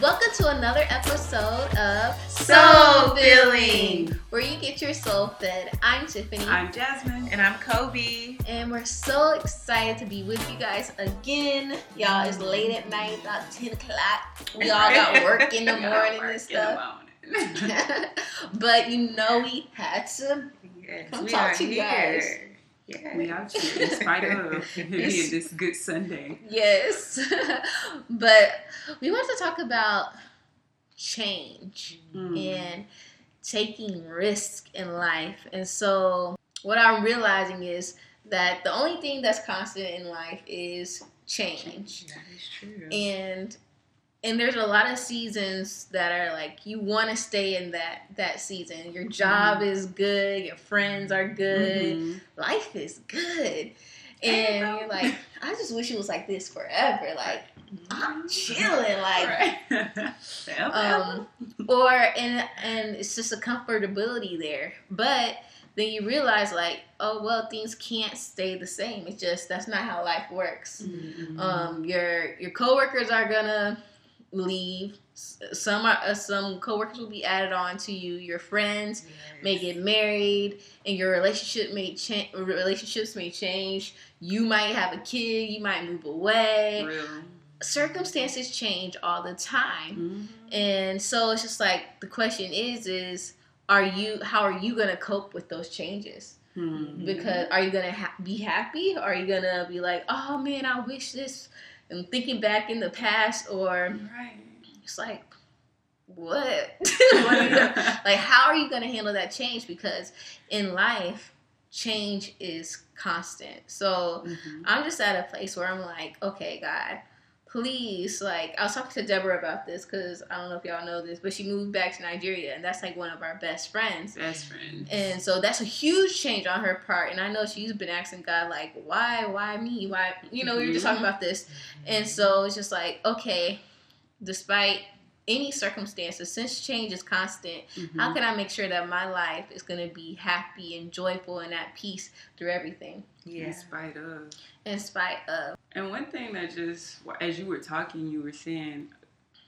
Welcome to another episode of Soul Filling, where you get your soul fed. I'm Tiffany. I'm Jasmine. And I'm Kobe. And we're so excited to be with you guys again. Y'all, it's late at night, about 10 o'clock. We all got work in the morning and stuff. but you know we had to yes, come we talk are to you here. guys. Yeah. We out here in spite of this good Sunday. Yes. but we want to talk about change. Mm. and taking risk in life. And so what I'm realizing is that the only thing that's constant in life is change. That is true. And and there's a lot of seasons that are like you want to stay in that that season. Your job is good, your friends are good, Mhm. life is good. And you're like, I just wish it was like this forever. Like I'm chilling. Like. Um, or and and it's just a comfortability there. But then you realize like, oh well, things can't stay the same. It's just that's not how life works. Mhm. Um, your your coworkers are gonna leave. Some are uh, some coworkers will be added on to you. Your friends may get married, and your relationship may change. Relationships may change. You might have a kid. You might move away. Real. Circumstances change all the time. Mhm. And so it's just like the question is is are you how are you going to cope with those changes? Mhm. Because are you going to ha- be happy or are you going to be like, "Oh man, I wish this." And thinking back in the past or Right. it's like what? What gonna- like how are you going to handle that change because in life change is constant. So Mhm. I'm just at a place where I'm like, okay, God, please, like, I was talking to Deborah about this because I don't know if y'all know this, but she moved back to Nigeria, and that's like one of our best friends. Best friend. And so that's a huge change on her part. And I know she's been asking God, like, why, why me? Why, you know, we were just talking mm-hmm. about this. Mm-hmm. And so it's just like, okay, despite any circumstances, since change is constant, how Mhm. can I make sure that my life is going to be happy and joyful and at peace through everything, Yeah. In spite of. in spite of? And one thing that just, as you were talking, you were saying,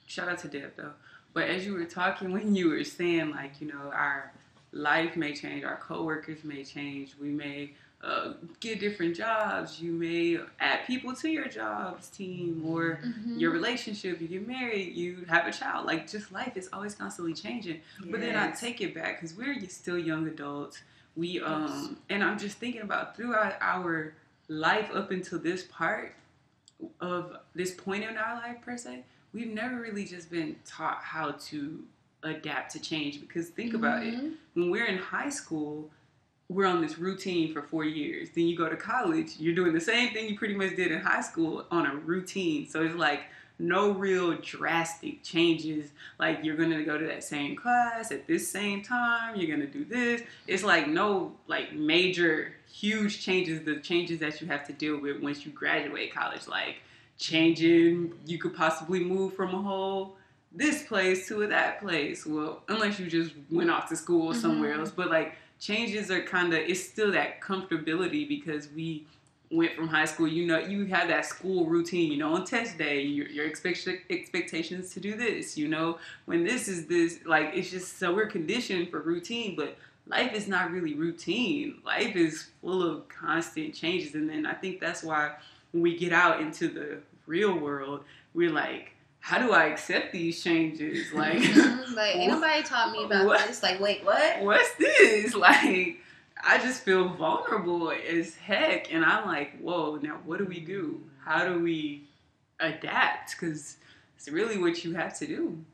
shout out to Deb though, but as you were talking, when you were saying, like, you know, our life may change, our coworkers may change, we may uh, get different jobs, you may add people to your jobs team, or Mhm. your relationship, you get married, you have a child. Like, just life is always constantly changing. But then I take it back because we're still young adults. We um and I'm just thinking about throughout our life up until this part of this point in our life per se, we've never really just been taught how to adapt to change. Because think about it, Mhm. when we're in high school, we're on this routine for four years. Then you go to college, you're doing the same thing you pretty much did in high school on a routine. So it's like no real drastic changes. Like you're gonna go to that same class at this same time, you're gonna do this. It's like no like major huge changes, the changes that you have to deal with once you graduate college, like changing, you could possibly move from a whole this place to that place. Well, unless you just went off to school somewhere Mhm. else. But like changes are kind of it's still that comfortability because we went from high school. You know, you had that school routine. You know, on test day, your, your expect, expectations to do this. You know, when this is this, like it's just so we're conditioned for routine, but. Life is not really routine. Life is full of constant changes, and then I think that's why when we get out into the real world, we're like, how do I accept these changes? Like, Mhm. like ain't nobody taught me about What? this. Like, wait, what? what's this? Like, I just feel vulnerable as heck. And I'm like, whoa, now what do we do? How do we adapt? Because it's really what you have to do.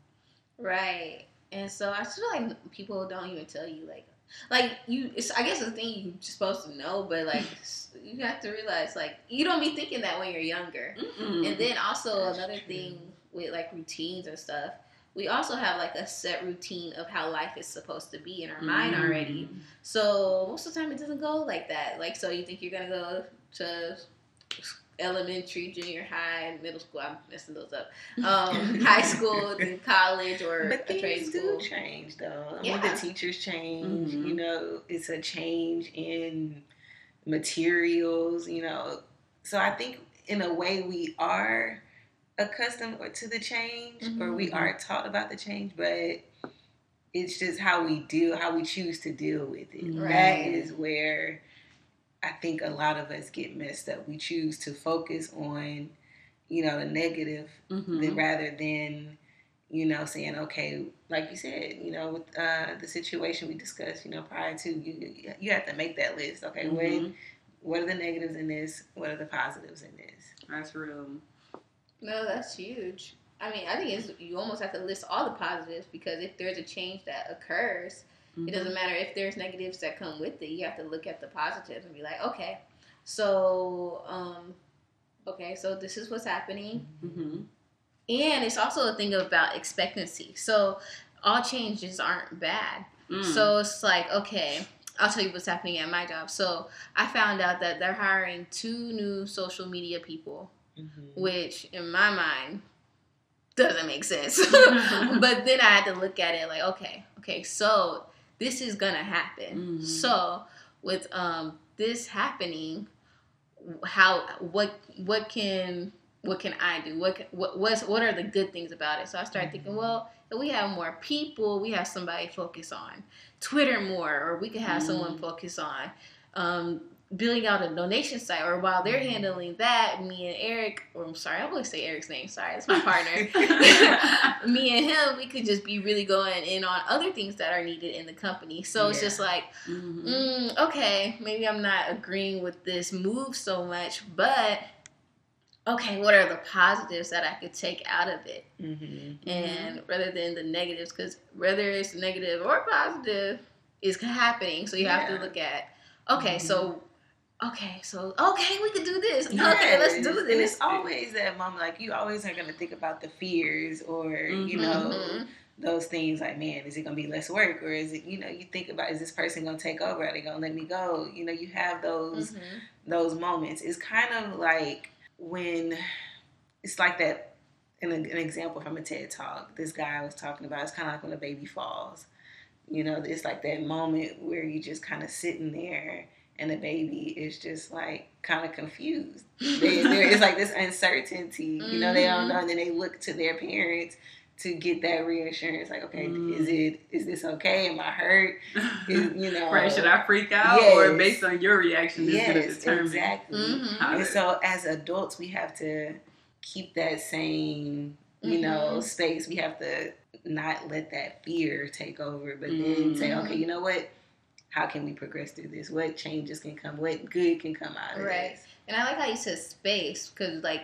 Right. And so I just feel like people don't even tell you like like you it's I guess the thing you're supposed to know, but like you have to realize like you don't be thinking that when you're younger. Mm-mm. And then also That's another true. thing with like routines and stuff, we also have like a set routine of how life is supposed to be in our mind Mm. already. So most of the time it doesn't go like that. Like so you think you're gonna go to elementary, junior high, middle school. I'm messing those up. Um, high school, then college, or But a trade school. do change, though. Yeah. the teachers change. Mhm. You know, it's a change in materials. You know, so I think in a way we are accustomed or to the change or we aren't taught about the change, but it's just how we deal, how we choose to deal with it. Right. is where I think a lot of us get messed up. We choose to focus on, you know, the negative Mhm. than rather than, you know, saying, okay, like you said, you know, with uh, the situation we discussed, you know, prior to you, you have to make that list. Okay, what Mhm. what are the negatives in this? What are the positives in this? That's real. No, that's huge. I mean, I think it's you almost have to list all the positives because if there's a change that occurs, Mhm. it doesn't matter if there's negatives that come with it. You have to look at the positives and be like, okay, so um, okay, so this is what's happening, Mhm. and it's also a thing about expectancy. So all changes aren't bad. Mm. So it's like, okay, I'll tell you what's happening at my job. So I found out that they're hiring two new social media people, Mm-hmm. which in my mind doesn't make sense. but then I had to look at it like, okay, okay, so this is gonna happen. Mhm. So with um this happening, how what what can what can I do? What what what's, what are the good things about it? So I started thinking, well, if we have more people, we have somebody focus on Twitter more, or we could have someone Mm. focus on um, building out a donation site. Or while they're Mhm. handling that, me and Eric, or I'm sorry, I'm going to say Eric's name. Sorry, that's my partner. me and him, we could just be really going in on other things that are needed in the company. So it's just like, Mhm. mm, okay, maybe I'm not agreeing with this move so much, but okay, what are the positives that I could take out of it? Mm-hmm. And rather than the negatives, because whether it's negative or positive, is happening. So you have to look at, okay, so. Okay, so okay, we can do this. Yeah, okay, let's do it's- and. It's always that moment, like you always are gonna think about the fears or you Mhm. know Mhm. those things. Like, man, is it gonna be less work or is it? You know, you think about is this person gonna take over? Are they gonna let me go? You know, you have those Mhm. those moments. It's kind of like when it's like that. An, an example from a TED talk, this guy was talking about. It's kind of like when a baby falls. You know, it's like that moment where you just kind of sitting there and the baby is just like kind of confused. They, there is like this uncertainty. You know, they don't Mhm. know, and then they look to their parents to get that reassurance. Like, okay, Mm. is it is this okay? Am I hurt? Is, you know, right? Should I freak out, or based on your reaction, is going to Yes, determine exactly. Mhm. And so, as adults, we have to keep that same, you know, Mhm. space. We have to not let that fear take over, but then say, okay, you know what? How can we progress through this? What changes can come? What good can come out of Right. this? And I like how you said space because, like,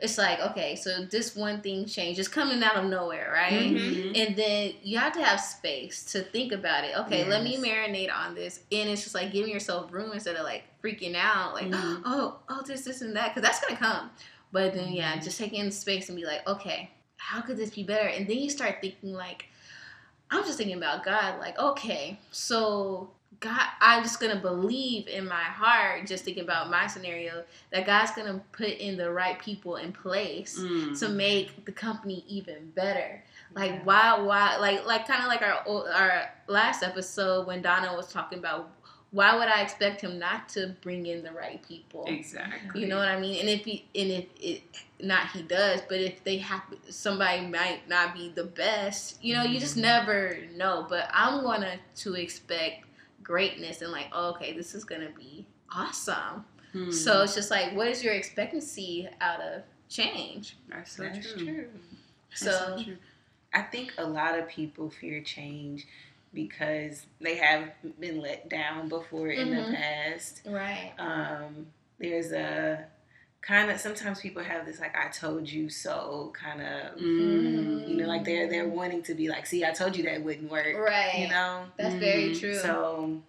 it's like okay, so this one thing changed, just coming out of nowhere, right? Mhm. And then you have to have space to think about it. Okay, let me marinate on this, and it's just like giving yourself room instead of like freaking out, like Mhm. oh, oh, this, this, and that, because that's gonna come. But then yeah, Mhm. just taking in space and be like, okay, how could this be better? And then you start thinking like, I'm just thinking about God, like okay, so God, I'm just gonna believe in my heart, just thinking about my scenario, that God's gonna put in the right people in place Mm. to make the company even better. Like Yeah. why, why, like, like kind of like our our last episode when Donna was talking about why would I expect him not to bring in the right people? exactly. You know what I mean? And if he, and if it, not he does, but if they happen, somebody might not be the best. You know, you just Mhm. never know. But I'm gonna to expect greatness and like, oh, okay, this is gonna be awesome. Hmm. So it's just like, what is your expectancy out of change? that's so That's true. true. That's So, true. I think a lot of people fear change because they have been let down before in Mhm. the past. right. um, there's a kind of sometimes people have this like I told you so kind of Mm. you know like they're they're wanting to be like see I told you that wouldn't work Right. you know That's very Mhm. true. so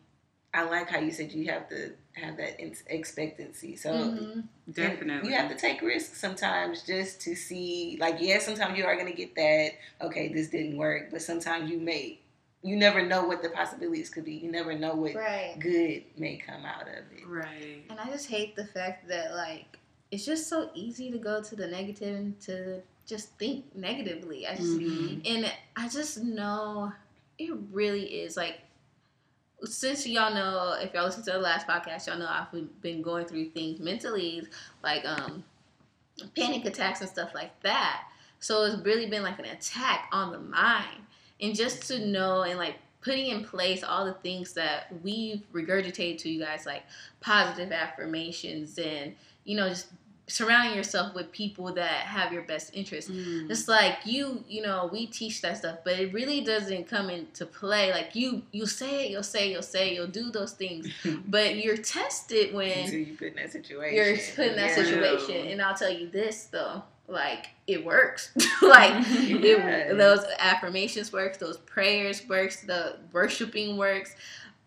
I like how you said you have to have that in- expectancy so Mhm. Definitely. you have to take risks sometimes just to see like yeah sometimes you are going to get that okay this didn't work but sometimes you may you never know what the possibilities could be you never know what Right. good may come out of it Right. And I just hate the fact that like it's just so easy to go to the negative and to just think negatively. I just Mhm. and I just know it really is like since y'all know if y'all listen to the last podcast, y'all know I've been- been going through things mentally like um panic attacks and stuff like that. So it's really been like an attack on the mind. And just to know and like putting in place all the things that we've regurgitated to you guys, like positive affirmations and, you know, just surrounding yourself with people that have your best interest. Mm. It's like you, you know, we teach that stuff, but it really doesn't come into play. Like you, you say it, you'll say, it, you'll say, it, you'll do those things, but you're tested when Until you put in that situation. you're put in that Yeah. situation. And I'll tell you this though, like it works. like it, those affirmations works, those prayers works, the worshiping works,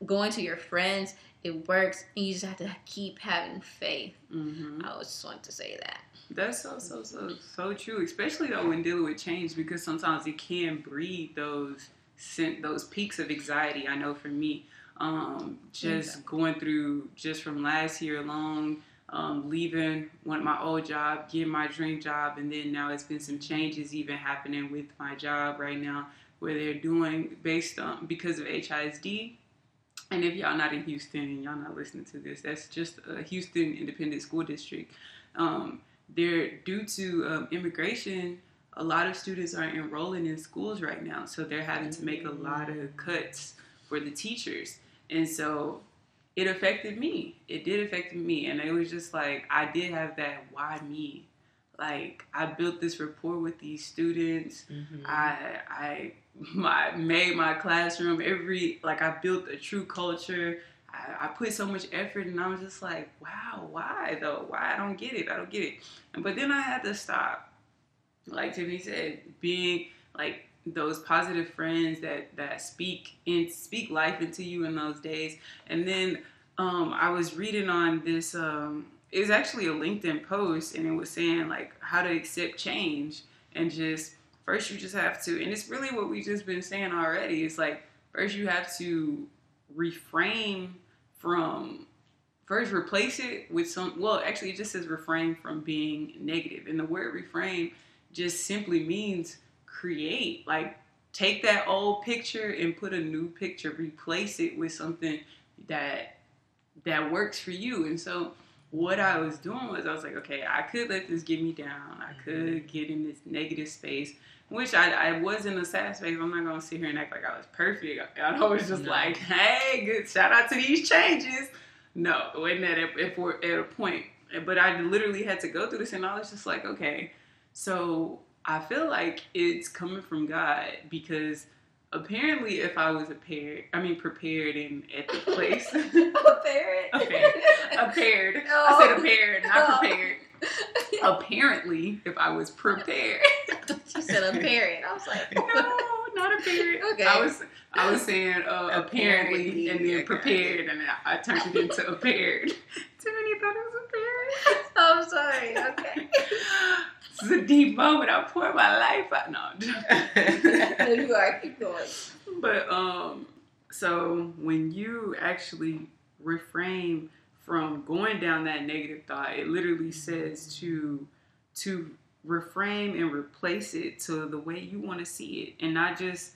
going to your friends, it works, and you just have to keep having faith. Mhm. I just want to say that. That's so so so so true, especially though when dealing with change, because sometimes it can breed those those peaks of anxiety. I know for me, um, just going through just from last year alone, um, leaving one my old job, getting my dream job, and then now it's been some changes even happening with my job right now, where they're doing based on because of HISD. And if y'all not in Houston and y'all not listening to this, that's just a Houston Independent School District. Um, they're due to um, immigration. A lot of students aren't enrolling in schools right now, so they're having to make a lot of cuts for the teachers, and so it affected me. It did affect me, and it was just like I did have that why me. Like I built this rapport with these students. Mhm. I I my made my classroom every like I built a true culture. I, I put so much effort and I was just like, wow, why though? Why I don't get it. I don't get it. And but then I had to stop. Like Tiffany said, being like those positive friends that that speak and speak life into you in those days. And then um, I was reading on this. Um, it was actually a LinkedIn post, and it was saying like how to accept change and just first you just have to and it's really what we've just been saying already it's like first you have to refrain from first replace it with some well actually it just says refrain from being negative and the word refrain just simply means create like take that old picture and put a new picture replace it with something that that works for you and so what I was doing was I was like, okay, I could let this get me down. I could mm-hmm. get in this negative space, which I, I was in a sad space. I'm not gonna sit here and act like I was perfect. I was just No. like, hey, good shout out to these changes. No, it wasn't at a, if we're at a point. But I literally had to go through this, and I was just like, okay, so I feel like it's coming from God because apparently, if I was prepared, I mean prepared and at the place. Prepared. Okay. Appeared. I Oh. said appeared, not Oh. prepared. Apparently, if I was prepared. she said a parrot. I was like, no, not appeared. Okay. I was I was saying uh, apparently Apparently, and then prepared and I, I turned it into appeared. Tiffany thought it was appeared. I'm sorry. Okay. This is a deep moment. I pour my life out. No, I'm joking. No, you are. Keep going. But um, so when you actually refrain from going down that negative thought, it literally says to to reframe and replace it to the way you want to see it, and not just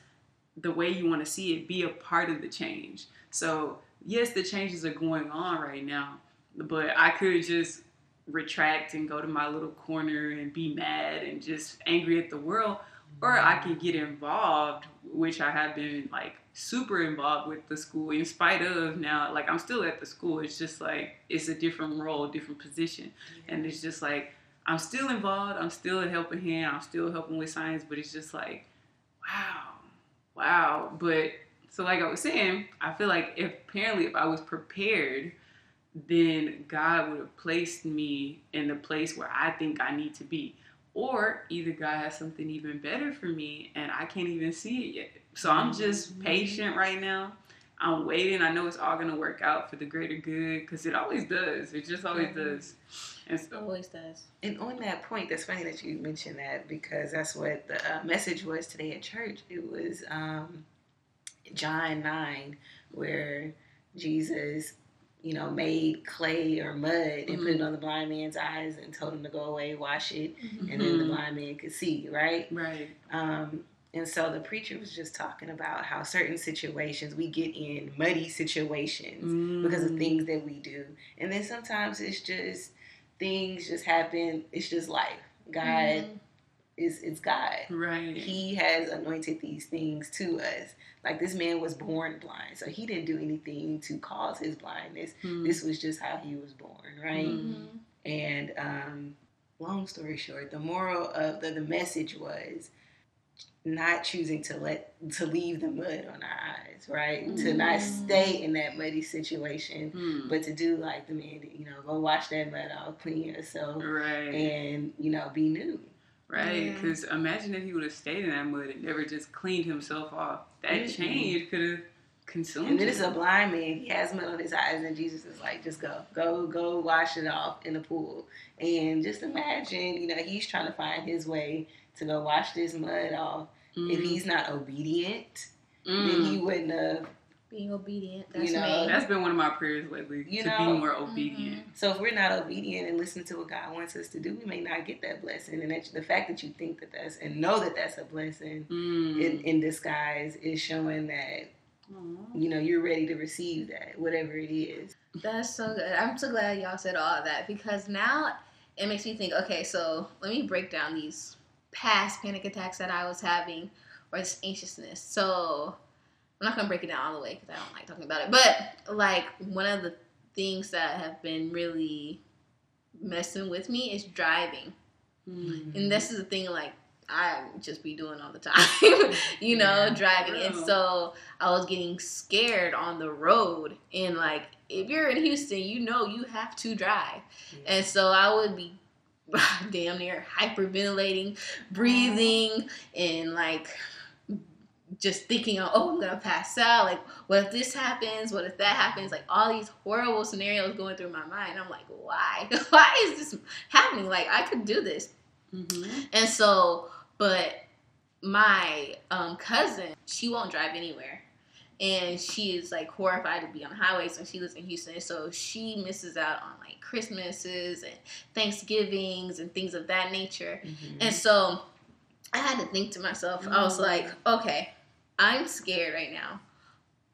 the way you want to see it. Be a part of the change. So yes, the changes are going on right now, but I could just retract and go to my little corner and be mad and just angry at the world or I can get involved, which I have been like super involved with the school in spite of now like I'm still at the school. It's just like it's a different role, different position. And it's just like I'm still involved, I'm still a helping hand, I'm still helping with science, but it's just like, wow, wow. But so like I was saying, I feel like if apparently if I was prepared, then God would have placed me in the place where I think I need to be. Or either God has something even better for me and I can't even see it yet. So I'm just patient right now. I'm waiting. I know it's all going to work out for the greater good because it always does. It just always does. And so, Always does. And on that point, that's funny that you mentioned that because that's what the uh, message was today at church. It was um, John 9, where Jesus, you know, made clay or mud and put it on the blind man's eyes and told him to go away, wash it, and then the Mhm. blind man could see, right? right. Um, and so the preacher was just talking about how certain situations we get in muddy situations because of Mm. things that we do. And then sometimes it's just things just happen. It's just life. God Mhm. Is it's God. Right. He has anointed these things to us. Like this man was born blind, so he didn't do anything to cause his blindness. Hmm. This was just how he was born, right? Mm. Mhm. And um, long story short, the moral of the, the message was not choosing to let to leave the mud on our eyes, right? To not Mm. stay in that muddy situation, Hmm. but to do like the man, you know, go wash that mud off, clean yourself, Right. and you know, be new. Right, Yeah. because imagine if he would have stayed in that mud and never just cleaned himself off. That Mm-mm. change could have consumed him. And him. it's a blind man. He has mud on his eyes, and Jesus is like, just go, go, go, wash it off in the pool. And just imagine, you know, he's trying to find his way to go wash this mud off. If Mm. he's not obedient, Mm. then he wouldn't have. Being obedient. You That's know, me. That's been one of my prayers lately You to know? be more obedient. So if we're not obedient and listen to what God wants us to do, we may not get that blessing. And that, the fact that you think that that's and know that that's a blessing Mm. in, in disguise is showing that Aw. you know you're ready to receive that, whatever it is. That's so good. I'm so glad y'all said all of that because now it makes me think. Okay, so let me break down these past panic attacks that I was having or this anxiousness. So I'm not gonna break it down all the way because I don't like talking about it. But like one of the things that have been really messing with me is driving, Mm. and this is the thing like. I just be doing all the time, you know, Yeah. driving. And so I was getting scared on the road. And like, if you're in Houston, you know you have to drive. And so I would be damn near hyperventilating, breathing, and like just thinking, oh, I'm gonna pass out. Like, what if this happens? What if that happens? Like, all these horrible scenarios going through my mind. I'm like, why? why is this happening? Like, I could do this. Mhm. And so, but my um, cousin, she won't drive anywhere. And she is like horrified to be on the highways when she lives in Houston. So she misses out on like Christmases and Thanksgivings and things of that nature. Mm-hmm. And so I had to think to myself, I was Mm. like, okay, I'm scared right now,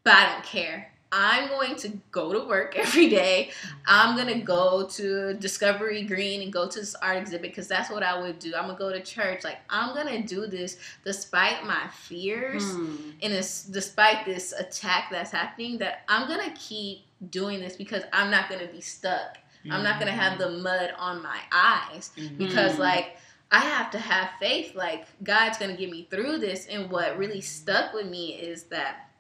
but I don't care. I'm going to go to work every day. I'm going to go to Discovery Green and go to this art exhibit because that's what I would do. I'm going to go to church. Like, I'm going to do this despite my fears Hmm. and it's despite this attack that's happening that I'm going to keep doing this because I'm not going to be stuck. I'm not going to have the mud on my eyes because Mm. like I have to have faith like God's to get me through this and what really stuck with me is that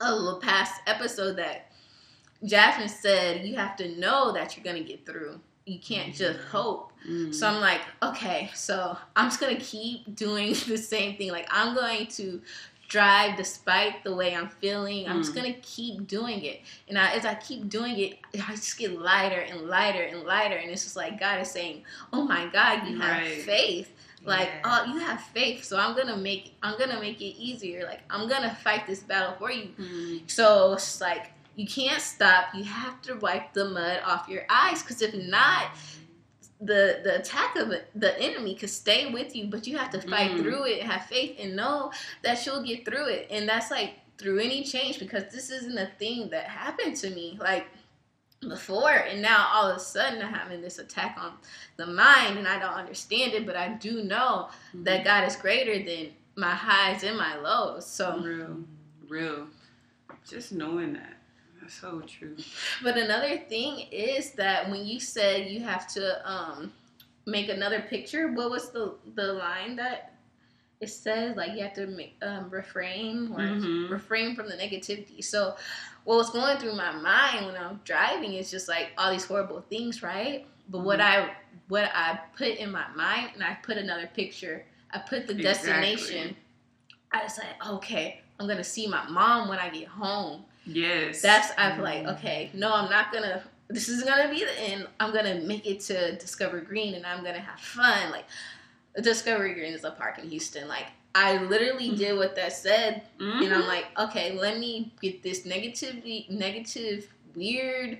a little past episode that Jasmine said you have to know that you're to get through. You can't just Mhm. hope. Mm. So I'm like, okay, so I'm just gonna keep doing the same thing. Like I'm going to drive despite the way I'm feeling. I'm just Mm. gonna keep doing it. And I, as I keep doing it, I just get lighter and lighter and lighter. And it's just like God is saying, "Oh my God, you have faith. Like, Yeah. oh, you have faith. So I'm gonna make, I'm gonna make it easier. Like I'm gonna fight this battle for you. Mm. So it's like you can't stop. You have to wipe the mud off your eyes, because if not, the the attack of the enemy could stay with you, but you have to fight Mm. through it, have faith, and know that you'll get through it. And that's like through any change, because this isn't a thing that happened to me like before, and now all of a sudden I'm having this attack on the mind, and I don't understand it, but I do know Mm. that God is greater than my highs and my lows. So. real, real. Just knowing that. So true. But another thing is that when you said you have to um make another picture, what was the the line that it says like you have to make um refrain or Mhm. refrain from the negativity. So what was going through my mind when I'm driving is just like all these horrible things, right? But what Mm-hmm. I what I put in my mind and I put another picture. I put the destination. I was like, okay, I'm gonna see my mom when I get home. Yes. That's I'm like, Mm. okay, no, I'm not gonna. This is gonna be the end. I'm gonna make it to Discovery Green, and I'm gonna have fun. Like, Discovery Green is a park in Houston. Like, I literally Mm. did what that said, Mhm. and I'm like, okay, let me get this negativity, negative, weird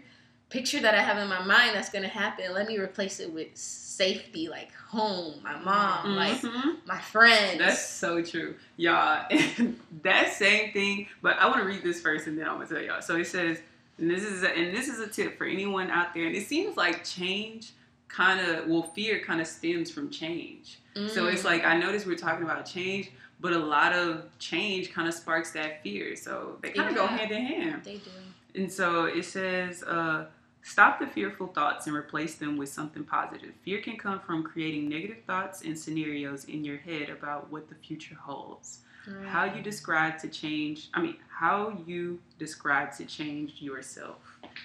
picture that I have in my mind that's gonna happen. Let me replace it with safety, like home, my mom, like Mhm. my friends. That's so true, y'all. And that same thing, but I want to read this first, and then I'm gonna tell y'all. So it says, and this is a, and this is a tip for anyone out there. And it seems like change kind of well, fear kind of stems from change. So Mm. it's like I noticed we're talking about change, but a lot of change kind of sparks that fear. So they kind of go hand in hand. they do. And so it says, uh, stop the fearful thoughts and replace them with something positive. Fear can come from creating negative thoughts and scenarios in your head about what the future holds. How you describe to change, I mean, how you describe to change yourself.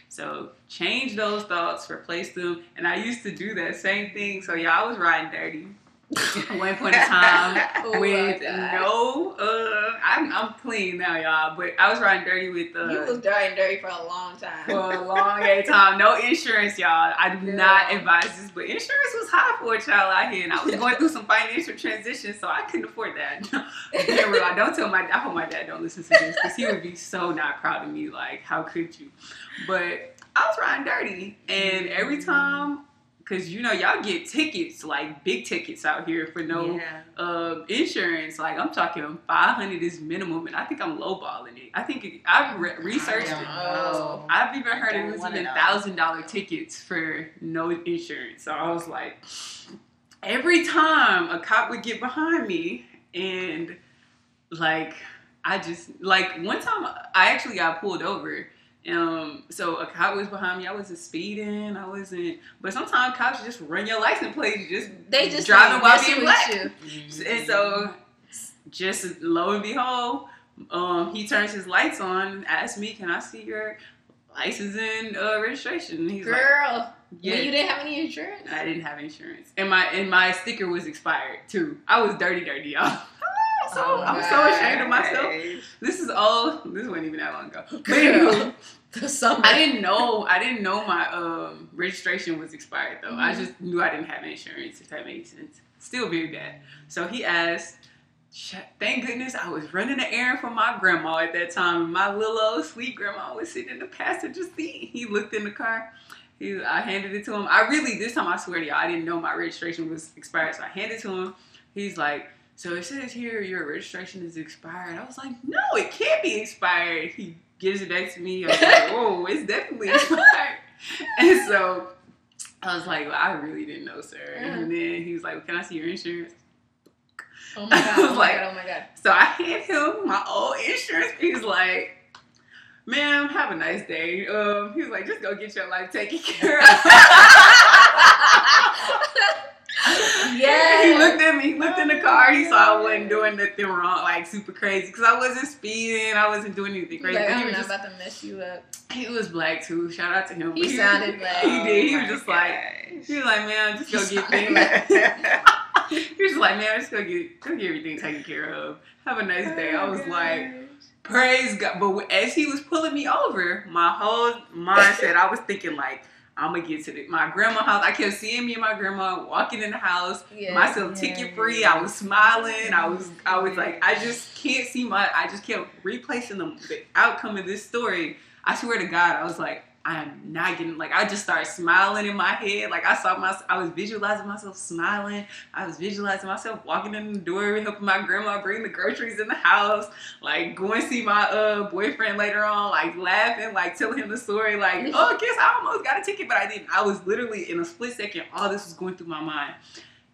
So change those thoughts, replace them. And I used to do that same thing. So yeah, I was riding dirty one point in time Oh with no, uh, I'm, I'm clean now, y'all. But I was riding dirty with uh, You was dirty dirty for a long time. for a long a time. No insurance, y'all. I do not advise this, but insurance was high for a child out here, and I was going through some financial transition, so I couldn't afford that. Real, I don't tell my. I hope my dad don't listen to this because he would be so not proud of me. Like, how could you? But I was riding dirty, and every time. Cause you know y'all get tickets like big tickets out here for no Yeah. uh, insurance. Like I'm talking five hundred is minimum, and I think I'm lowballing it. I think it, I've re- researched it. know. I've even heard it was even thousand dollar tickets for no insurance. So I was like, every time a cop would get behind me, and like I just like one time I actually got pulled over. Um, so a cop was behind me. I wasn't speeding. I wasn't. But sometimes cops just run your license plate. Just They just driving while being black. you. And so, just lo and behold, um, he turns his lights on and asks me, "Can I see your license and uh, registration?" And he's like, Girl, "Yeah." when you didn't have any insurance. I didn't have insurance, and my and my sticker was expired too. I was dirty, dirty, y'all. so Oh, I'm so ashamed of myself. This is all. This wasn't even that long ago. But Girl, the summer. I didn't know. I didn't know my um, registration was expired though. I Mhm. just knew I didn't have insurance. If that makes sense. Still very bad. So he asked. Thank goodness I was running an errand for my grandma at that time. My little old sweet grandma was sitting in the passenger seat. He looked in the car. He, I handed it to him. I really this time I swear to y'all I didn't know my registration was expired. So I handed it to him. He's like, so it says here your registration is expired. I was like, no, it can't be expired. He gives it back to me. I was like, oh, it's definitely expired. and so I was like, well, I really didn't know, sir. And then he was like, can I see your insurance? Oh my god! I Oh was my like- god! Oh my god! So I hand him my old insurance. He's like, ma'am, have a nice day. Um, he was like, just go get your life taken care of. Yeah. He looked at me, he looked in the car, he saw I wasn't doing nothing wrong, like super crazy. Because I wasn't speeding, I wasn't doing anything crazy. Like, he I'm was not just, about to mess you up. he was black too. Shout out to him. He But sounded black. He did. He oh was Oh my just like, he was like, man, just go get things. he was just like, man, just go get, go get everything taken care of. Have a nice day. I Oh was like, praise God. But as he was pulling me over, my whole mindset, I was thinking like, I'm gonna get to the, my grandma house. I kept seeing me and my grandma walking in the house, Yeah. myself ticket free. I was smiling. I was, I was like, I just can't see my. I just kept replacing the, the outcome of this story. I swear to God, I was like, I am not getting like. I just started smiling in my head. Like I saw my, I was visualizing myself smiling. I was visualizing myself walking in the door, helping my grandma bring the groceries in the house, like going to see my uh boyfriend later on, like laughing, like telling him the story, like, oh, guess I almost got a ticket, but I didn't. I was literally in a split second, all this was going through my mind.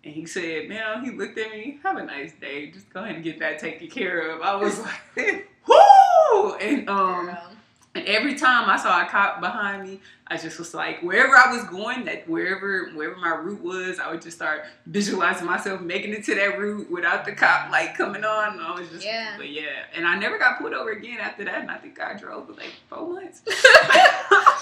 And he said, man, he looked at me, have a nice day. Just go ahead and get that taken care of. I was like, whoo! And um Girl. And every time I saw a cop behind me, I just was like, wherever I was going, that wherever wherever my route was, I would just start visualizing myself making it to that route without the cop like coming on. And I was just, Yeah. but yeah. And I never got pulled over again after that. And I think I drove for like four months.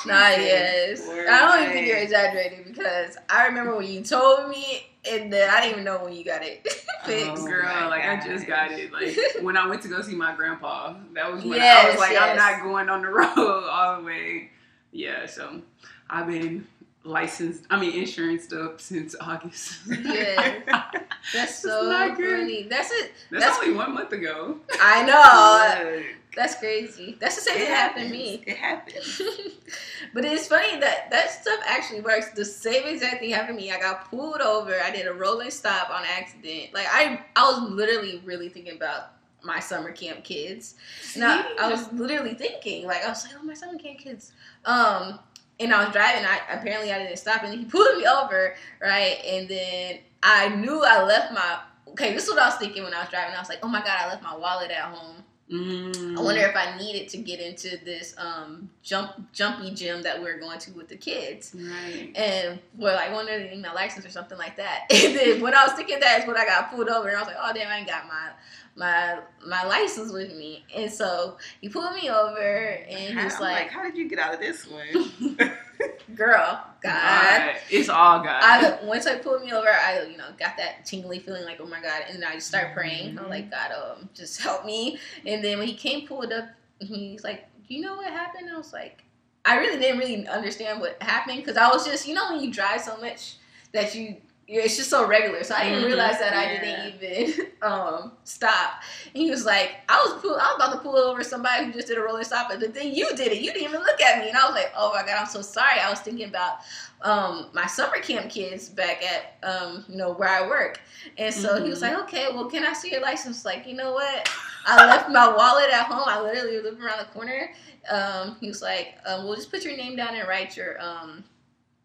Nah, yes. I don't even think you're exaggerating because I remember when you told me, and then I didn't even know when you got it fixed. Oh Girl, like I just got it. Like when I went to go see my grandpa, that was when I was like, yes. I'm not going on the road all the way. Yeah, so I've been licensed. I mean, insurance up since August. Yes. That's so not good. funny. That's it. That's, That's- only one month ago. I know. That's crazy. That's the same thing that happened to me. It happened. but it's funny that that stuff actually works. The same exact thing happened to me. I got pulled over. I did a rolling stop on accident. Like I, I was literally really thinking about my summer camp kids. No, I was literally thinking like I was like, oh my summer camp kids. Um, and I was driving. I apparently I didn't stop, and he pulled me over, right? And then I knew I left my. Okay, this is what I was thinking when I was driving. I was like, "Oh my god, I left my wallet at home." Mm. I wonder if I needed to get into this um, jump jumpy gym that we are going to with the kids. Right. And well, I wanted to need my license or something like that. And then when I was thinking that is when I got pulled over, and I was like, "Oh damn, I ain't got my my my license with me." And so he pulled me over, and he was like, "How did you get out of this one?" "Girl, God." It's all God. I once I pulled me over, I you know got that tingly feeling like oh my god, and then I just started praying. I was like, God, um, just help me. And then when he came pulled up, he's like, Do you know what happened? I was like, I really didn't really understand what happened because I was just you know when you drive so much that you it's just so regular. So I didn't Mhm. realize that I Yeah. didn't even um, stop. And he was like, I was pull, I was about to pull over somebody who just did a rolling stop, but then you did it. You didn't even look at me, and I was like, Oh my god, I'm so sorry. I was thinking about um, my summer camp kids back at um, you know where I work, and so he was Mhm. like, okay, well, can I see your license? Like, you know what? I left my wallet at home. I literally live around the corner. Um, he was like, um, well, just put your name down and write your um,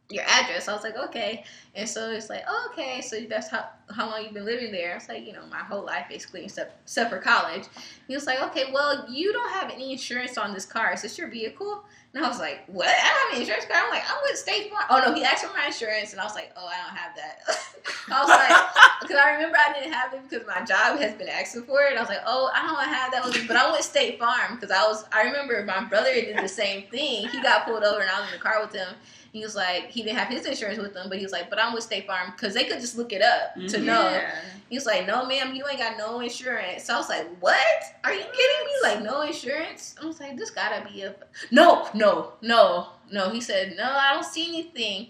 your address. I was like, okay. And so it's like, oh, okay, so that's how how long you've been living there. I was like, you know, my whole life basically, except except for college. He was like, okay, well, you don't have any insurance on this car. Is this your vehicle? And I was like, what? I don't have any insurance card. I'm like, I'm with State Farm. Oh no, he asked for my insurance, and I was like, oh, I don't have that. I was like, because I remember I didn't have it because my job has been asking for it. And I was like, oh, I don't have that, with me. but I went State Farm because I was. I remember my brother did the same thing. He got pulled over, and I was in the car with him. He was like, he didn't have his insurance with him, but he was like, but I'm with State Farm because they could just look it up to Mhm. know. Yeah. He was like, no, ma'am, you ain't got no insurance. So I was like, what? Are you kidding me? Like, no insurance? I was like, this gotta be a. No, no, no, no. He said, no, I don't see anything.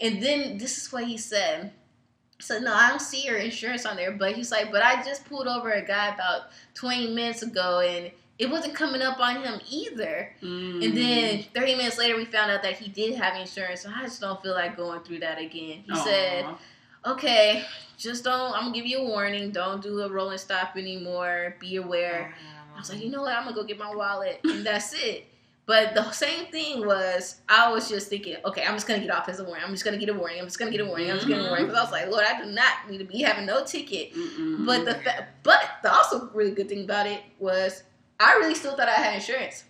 And then this is what he said. So no, I don't see your insurance on there. But he's like, but I just pulled over a guy about 20 minutes ago and it wasn't coming up on him either. Mm. And then 30 minutes later, we found out that he did have insurance. So I just don't feel like going through that again. He said, okay, just don't, I'm gonna give you a warning. Don't do a rolling stop anymore. Be aware. I was like, you know what? I'm gonna go get my wallet, and that's it. But the same thing was, I was just thinking, okay, I'm just gonna get off as a warning. I'm just gonna get a warning. I'm just gonna get a warning. I'm just gonna get a warning because I was like, Lord, I do not need to be having no ticket. Mm-mm. But the fa- but the also really good thing about it was, I really still thought I had insurance.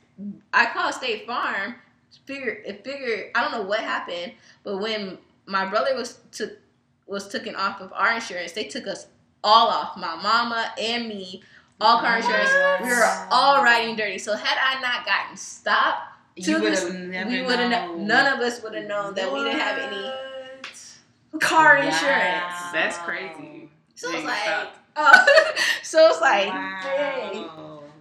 I called State Farm. Figured it figured I don't know what happened, but when my brother was took was taken off of our insurance, they took us all off. My mama and me, all car insurance. We were all riding dirty. So had I not gotten stopped, You to would this- have never we would have none of us would have known that we didn't have any car insurance. That's crazy. So it's Dang, like, stop. oh, so it's like, wow. dang.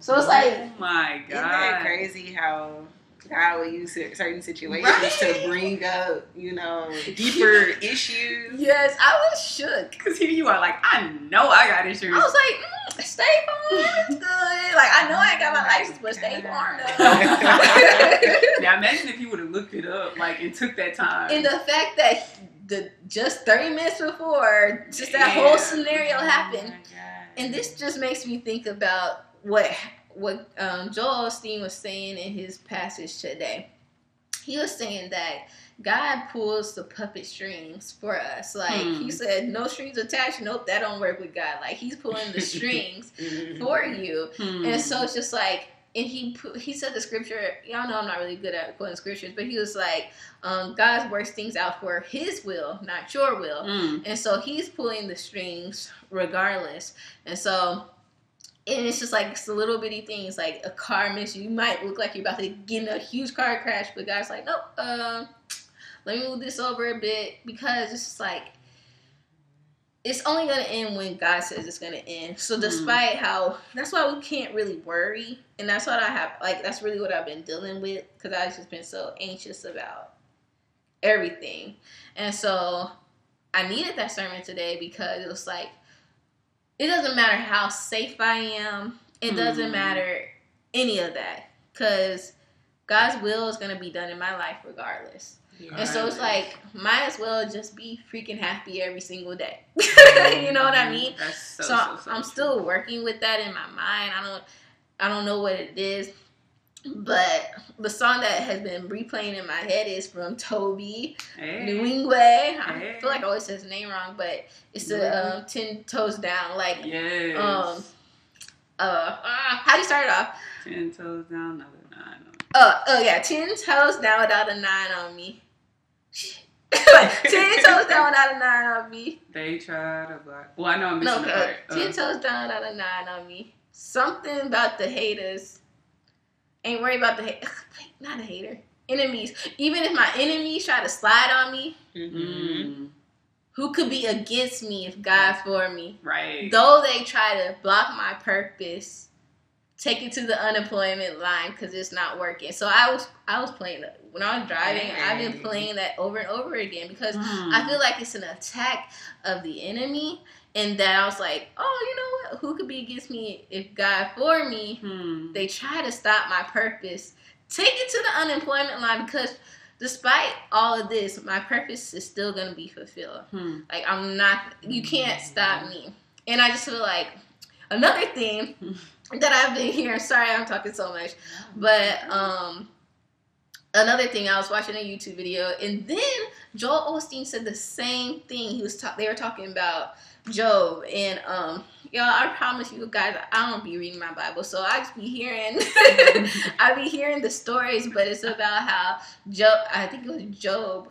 So it's like, oh my god, Isn't that crazy how God will use certain situations Right? to bring up, you know, deeper issues? yes, I was shook. Because here you are, like, I know I got issues. I was like, mm, State Farm, that's good. Like I know I ain't got my license, but State Farm does. now imagine if you would have looked it up, like, and took that time. and the fact that the just 30 minutes before, just that Yeah. whole scenario happened. Oh my God. And this just makes me think about what what um, Joel Osteen was saying in his passage today. He was saying that God pulls the puppet strings for us. Like Hmm. he said, no strings attached. Nope, that don't work with God. Like he's pulling the strings for you. Hmm. And so it's just like, and he he said the scripture. Y'all know I'm not really good at quoting scriptures, but he was like, um, God works things out for His will, not your will. Mm. And so he's pulling the strings regardless. And so, and it's just like it's the little bitty things like a car miss. You might look like you're about to get in a huge car crash, but God's like, nope. Um, let me move this over a bit because it's just like it's only gonna end when God says it's gonna end. So despite how that's why we can't really worry, and that's what I have like that's really what I've been dealing with because I've just been so anxious about everything, and so I needed that sermon today because it was like it doesn't matter how safe I am, it doesn't Mhm. matter any of that because God's will is gonna be done in my life regardless. And so it's like, might as well just be freaking happy every single day. you know what I mean? That's so, So, so, so I'm true. still working with that in my mind. I don't, I don't know what it is, But the song that has been replaying in my head is from Tobe Hey. Nwingwe. I feel like I always say his name wrong, but it's the um, Ten Toes Down. Like, Yes. um, uh, ah, how do you start it off? Ten toes down, another nine. Oh, oh yeah, ten toes down without a nine on me. ten toes down without a nine on me. They try to block. Well, I know I'm No, missing uh, the part. ten Uh, toes down without a nine on me. Something about the haters. Ain't worried about the hate. Not a hater. Enemies. Even if my enemies try to slide on me, Mm-hmm. mm, who could be against me if God for me? right. Though they try to block my purpose, take it to the unemployment line because it's not working. So I was I was playing that when I was driving. I've been playing that over and over again because Mm. I feel like it's an attack of the enemy, and that I was like, oh, you know what? Who could be against me if God for me? Hmm. They try to stop my purpose. Take it to the unemployment line because. Despite all of this, my purpose is still gonna be fulfilled. Hmm. Like I'm not you can't stop me. And I just feel like another thing that I've been hearing, sorry I'm talking so much, but um another thing I was watching a YouTube video and then Joel Osteen said the same thing. He was talk they were talking about Job and um y'all I promise you guys I don't be reading my Bible so I just be hearing I be hearing the stories but it's about how Job I think it was Job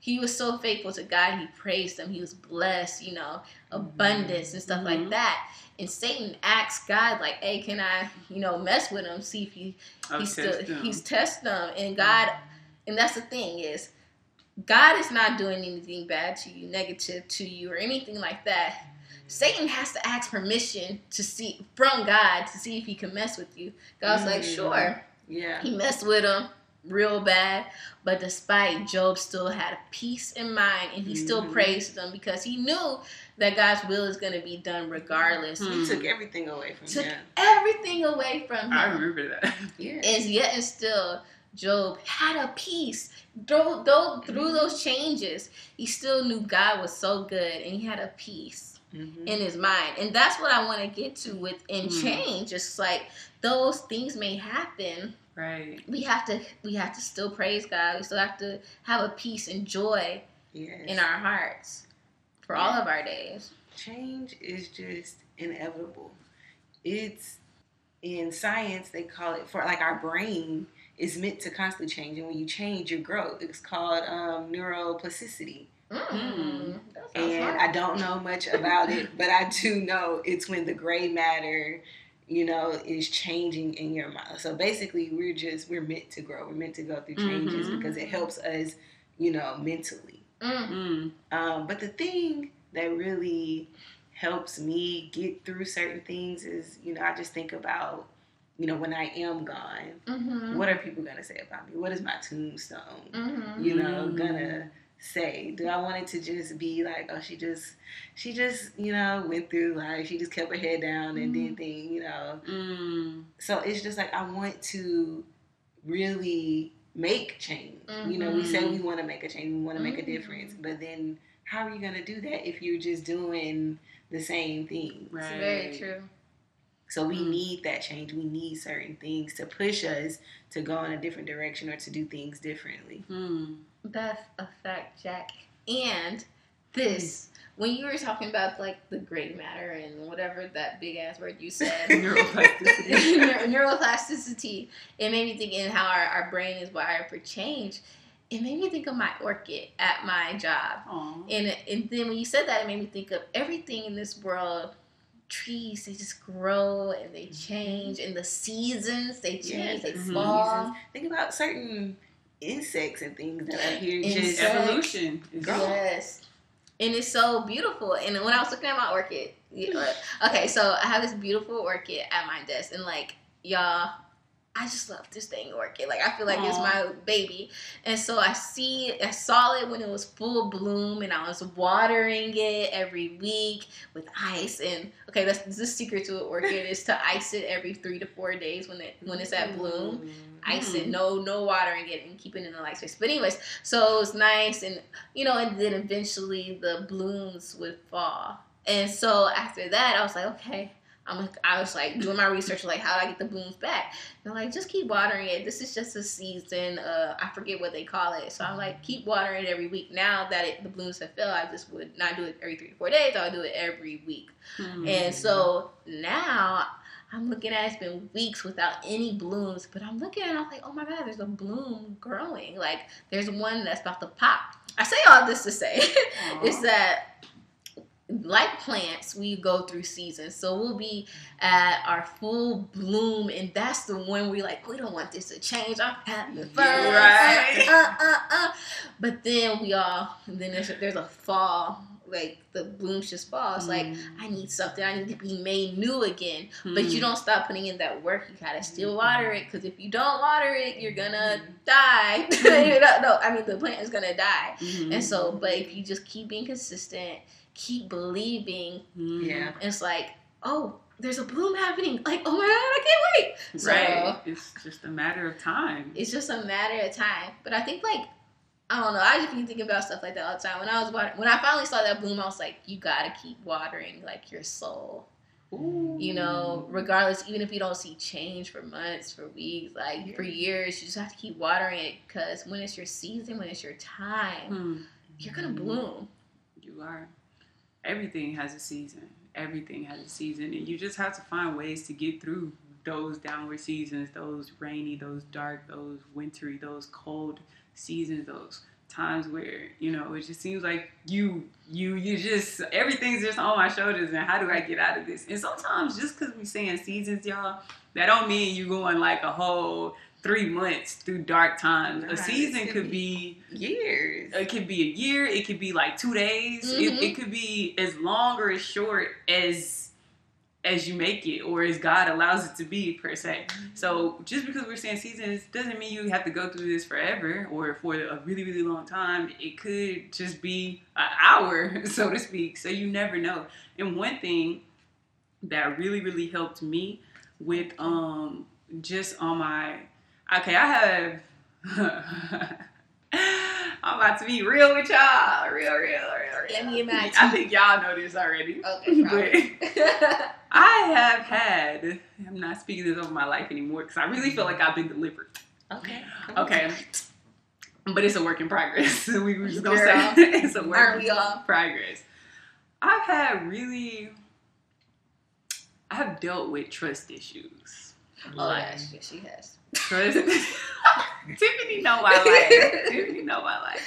he was so faithful to God he praised him he was blessed you know abundance and stuff like Mhm. that and Satan asked God like hey can I you know mess with him see if he I'll he's test still them. he's testing them and God and that's the thing is God is not doing anything bad to you, negative to you, or anything like that. Satan has to ask permission to see from God to see if he can mess with you. God's like, Mm. sure. Yeah. He messed with him real bad, but despite Job still had a peace in mind and he still Mhm. praised them because he knew that God's will is going to be done regardless. He took everything away from Took him. everything away from him. I remember that. Yeah. and yet and still job had a peace though, though through Mm-hmm. those changes he still knew god was so good and he had a peace Mhm. in his mind and that's what i want to get to within Mhm. change it's like those things may happen Right. we have to we have to still praise god we still have to have a peace and joy Yes. in our hearts for all of our days change is just inevitable. It's in science they call it for like our brain is meant to constantly change, and when you change, you grow. It's called um, neuroplasticity, mm, and fun. I don't know much about it, but I do know it's when the gray matter, you know, is changing in your mind. So basically, we're just we're meant to grow. We're meant to go through changes Mhm. because it helps us, you know, mentally. Mm, Mm. Um, but the thing that really helps me get through certain things is, you know, I just think about, you know, when I am gone, mhm, what are people gonna say about me? What is my tombstone, mhm. you know, Mm. gonna say? Do I want it to just be like, oh, she just, she just, you know, went through life. She just kept her head down and did things, you know. Mm. So it's just like I want to really make change. You know, we say we want to make a change, we want to make a difference, but then how are you going to do that if you're just doing the same thing? It's Right. very true So we Mm. need that change. We need certain things to push us to go in a different direction or to do things differently. Mm. That's a fact, Jack. And this, when you were talking about like the gray matter and whatever that big ass word you said, Neuroplasticity. Neur- neuroplasticity, it made me think in how our, our brain is wired for change. It made me think of my orchid at my job. Aw. And, and then when you said that, it made me think of everything in this world. Trees, they just grow and they mm-hmm. change. And the seasons, they change, they the mm-hmm. fall. seasons. Think about certain insects and things that are here just Evolution. is- Girl. Yes. And it's so beautiful. And when I was looking at my orchid, yeah, uh, like- okay, so I have this beautiful orchid at my desk, and like y'all, I just love this dang orchid. Like I feel like it's my baby. And so I see, I saw it when it was full bloom, and I was watering it every week with ice. And okay, that's the secret to an orchid is to ice it every three to four days when it when it's at bloom ice it, Mm. no no watering it, and keep it in the light space. But anyways, so it was nice, and you know, and then eventually the blooms would fall. And so after that, I was like, okay, I'm like, I was like doing my research, like how do I get the blooms back? They're like, just keep watering it. This is just a season. Uh, I forget what they call it. So I'm like, keep watering it every week. Now that it, the blooms have filled, I just would not do it every three to four days. I would do it every week. Hmm. And so now I'm looking at it's been weeks without any blooms, but I'm looking and I'm like, oh my god, there's a bloom growing. Like there's one that's about to pop. I say all this to say is that like plants, we go through seasons. So we'll be at our full bloom, and that's the one we like. We don't want this to change. I'm having fun, Right. Uh, uh, uh, uh. But then we all, then there's a, there's a fall. Like the blooms just fall. It's like I need something. I need to be made new again. But you Hmm. don't stop putting in that work. You gotta still water it because if you don't water it, you're gonna die. you know, no, I mean the plant is gonna die. Mhm. And so, but if you just keep being consistent, keep believing, Mhm. Yeah. it's like, oh, there's a bloom happening. Like, oh my god, I can't wait. So Right. It's just a matter of time. it's just a matter of time. But I think like. I don't know. I just be thinking about stuff like that all the time. When I was water- when I finally saw that bloom, I was like, "You gotta keep watering like your soul." Ooh. you know, regardless, even if you don't see change for months, for weeks, like for years, you just have to keep watering it because when it's your season, when it's your time, Hmm. you're gonna bloom. You are. Everything has a season. Everything has a season, and you just have to find ways to get through those downward seasons, those rainy, those dark, those wintry, those cold seasons, those times where you know it just seems like you you you just everything's just on my shoulders and how do i get out of this and sometimes just because we saying seasons y'all that don't mean you going like a whole three months through dark times Right. a season could be Years. it could be a year. It could be like two days. It, Mhm. it could be as long or as short as as you make it, or as God allows it to be per se. So just because we're saying seasons doesn't mean you have to go through this forever or for a really really long time. It could just be an hour, so to speak. So you never know. And one thing that really really helped me with um just on my okay, I have. I'm about to be real with y'all. Real, real, real, real. Let me imagine. I think y'all know this already. Okay. I have had, I'm not speaking this over my life anymore because I really feel like I've been delivered. Okay. Okay. But it's a work in progress. we were just going to say it's a work Aren't in we all? progress. I've had really, I've dealt with trust issues. oh yes, yes, she has. Tiffany know my life. Tiffany know my life.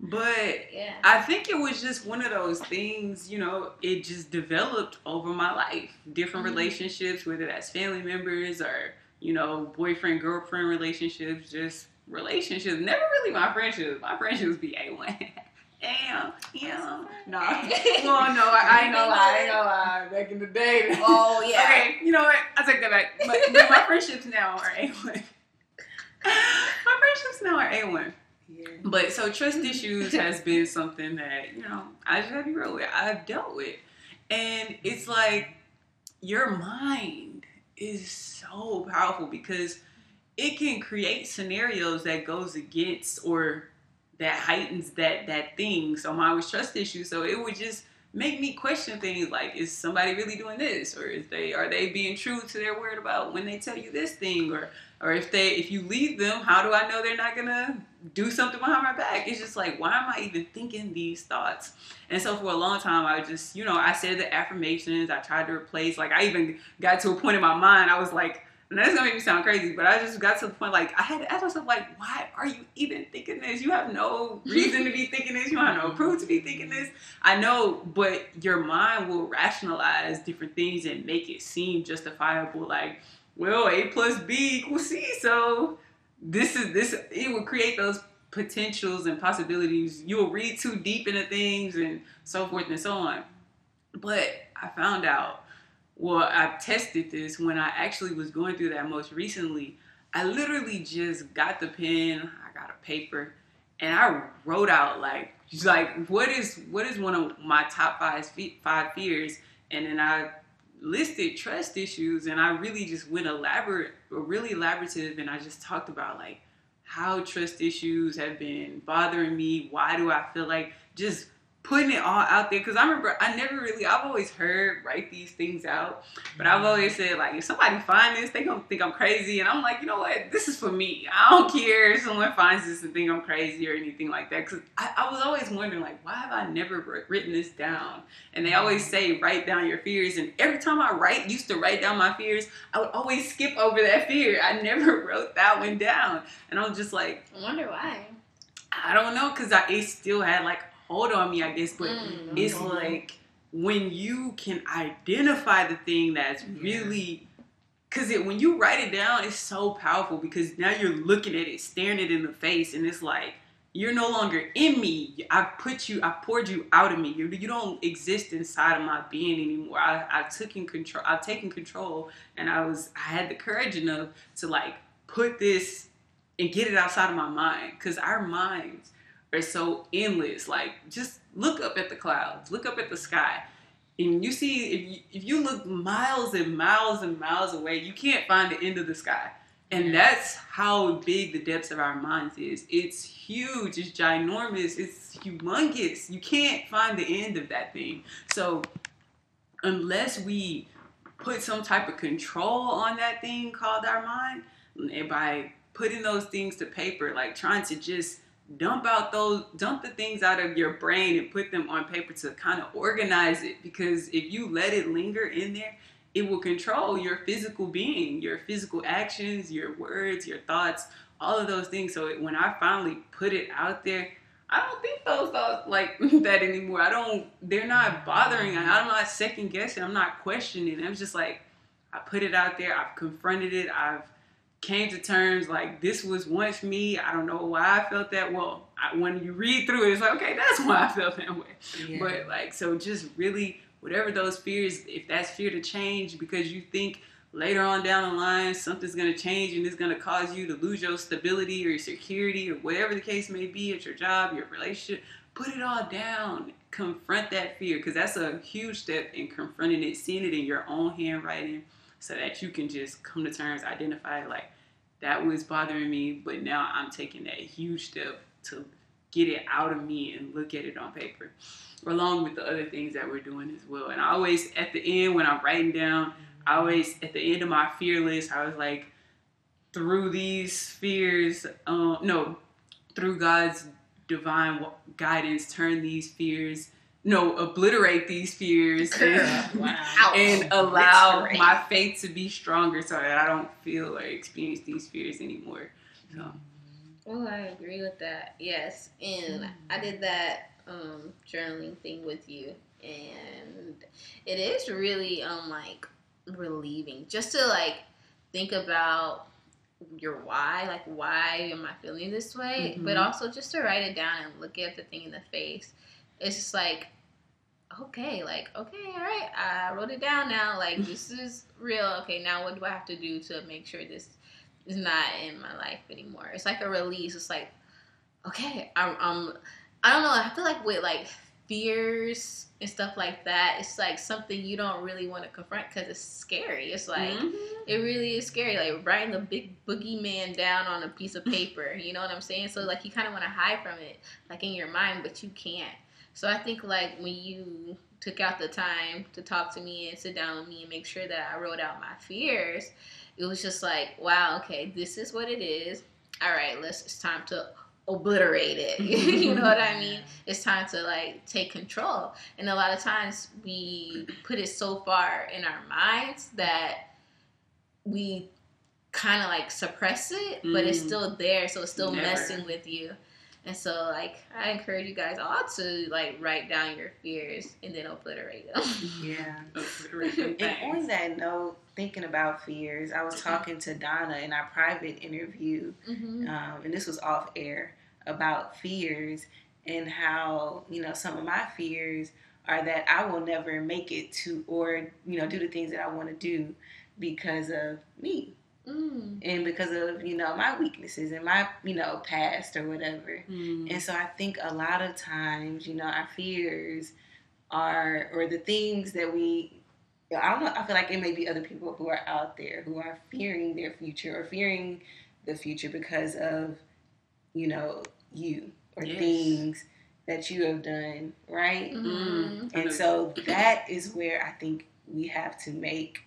But Yeah. I think it was just one of those things, you know, it just developed over my life. Different Mhm. relationships, whether that's family members or, you know, boyfriend, girlfriend relationships, just relationships. Never really my friendships. My friendships be A1. Damn, yeah. No. Well, no, I, I ain't gonna lie. I ain't gonna lie. Back in the day. Oh yeah. Okay, you know what? I take that back. But, but my friendships now are A1. my friendships now are A1. Yeah. But so trust issues has been something that, you know, I just have to be real with. I've dealt with. And it's like your mind is so powerful because it can create scenarios that goes against or that heightens that that thing. So mine was trust issues. So it would just make me question things like is somebody really doing this? Or is they are they being true to their word about when they tell you this thing? Or or if they if you leave them how do i know they're not gonna do something behind my back? It's just like why am i even thinking these thoughts? And so for a long time i just you know i said the affirmations. I tried to replace like i even got to a point in my mind i was like and that's gonna make me sound crazy, but I just got to the point like I had to ask myself like, why are you even thinking this? You have no reason to be thinking this. You have no proof to be thinking this. I know, but your mind will rationalize different things and make it seem justifiable. Like, well, A plus B equals C, so this is this. It will create those potentials and possibilities. You'll read too deep into things and so forth and so on. But I found out well, I tested this when I actually was going through that most recently. I literally just got the pen, I got a paper, and I wrote out like like what is what is one of my top five five fears, and then I listed trust issues, and I really just went elaborate, really elaborative, and I just talked about like how trust issues have been bothering me. Why do I feel like just putting it all out there because I remember I never really I've always heard write these things out, but I've always said like if somebody finds this, they gonna think I'm crazy, and I'm like, you know what, this is for me. I don't care if someone finds this and think I'm crazy or anything like that because I, I, was always wondering like why have I never written this down? And they always mm-hmm. say write down your fears, and every time I write used to write down my fears, I would always skip over that fear. I never wrote that one down, and I was just like, I wonder why. I don't know because I it still had like hold on me, I guess. But Mm. it's like when you can identify the thing that's Yeah. really because it when you write it down, it's so powerful because now you're looking at it, staring it in the face, and it's like you're no longer in me. I put you, I poured you out of me. You, you don't exist inside of my being anymore. I, I took in control. I've taken control, and I was I had the courage enough to like put this and get it outside of my mind because our minds are so endless. Like just look up at the clouds, look up at the sky, and you see if you, if you look miles and miles and miles away, you can't find the end of the sky. And that's how big the depths of our minds is. It's huge, it's ginormous, it's humongous. You can't find the end of that thing. So unless we put some type of control on that thing called our mind, and by putting those things to paper, like trying to just dump out those dump the things out of your brain and put them on paper to kind of organize it because if you let it linger in there it will control your physical being your physical actions your words your thoughts all of those things. So when i finally put it out there i don't think those thoughts like that anymore. I don't they're not bothering i'm not second guessing i'm not questioning. I'm just like i put it out there. I've confronted it. I've came to terms like this was once me. I don't know why I felt that. Well, I, when you read through it, it's like okay, that's why I felt that way. Yeah. But like, so just really, whatever those fears, if that's fear to change because you think later on down the line something's gonna change and it's gonna cause you to lose your stability or your security or whatever the case may be at your job, your relationship, put it all down. Confront that fear because that's a huge step in confronting it, seeing it in your own handwriting so that you can just come to terms, identify like that was bothering me, but now I'm taking that huge step to get it out of me and look at it on paper, along with the other things that we're doing as well. And I always, at the end, when I'm writing down, I always, at the end of my fear list, I was like, through these fears, um, no, through God's divine guidance, turn these fears no, obliterate these fears and, Wow. and allow Obliterate. my faith to be stronger so that I don't feel or experience these fears anymore. So, Oh, I agree with that. Yes, and I did that um, journaling thing with you, and it is really um like relieving just to like think about your why, like why am I feeling this way, Mhm. but also just to write it down and look at the thing in the face. It's just like okay, like okay, all right, I wrote it down now. Like this is real. Okay, now what do I have to do to make sure this is not in my life anymore? It's like a release. It's like okay, I'm, I'm I don't know. I feel like with like fears and stuff like that, it's like something you don't really want to confront because it's scary. It's like Mhm. it really is scary. Like writing the big boogeyman down on a piece of paper. You know what I'm saying? So like you kind of want to hide from it, like in your mind, but you can't. So I think like when you took out the time to talk to me and sit down with me and make sure that I wrote out my fears, it was just like, wow, okay, this is what it is. All right, let's. It's time to obliterate it. you know what I mean? It's time to like take control. And a lot of times we put it so far in our minds that we kind of like suppress it, but it's Mm. still there, so it's still Never. messing with you. And so, like, I encourage you guys all to like write down your fears and then obliterate them. Yeah. Obliterate them And on that note, thinking about fears, I was talking to Donna in our private interview, mm-hmm. um, and this was off air about fears and how you know some of my fears are that I will never make it to or you know do the things that I want to do because of me mm. and because of you know my weaknesses and my you know past or whatever. Mm. And so I think a lot of times, you know, our fears are, or the things that we, I don't know, I feel like it may be other people who are out there who are fearing their future or fearing the future because of, you know, you or Yes. things that you have done, right? Mhm. And so that is where I think we have to make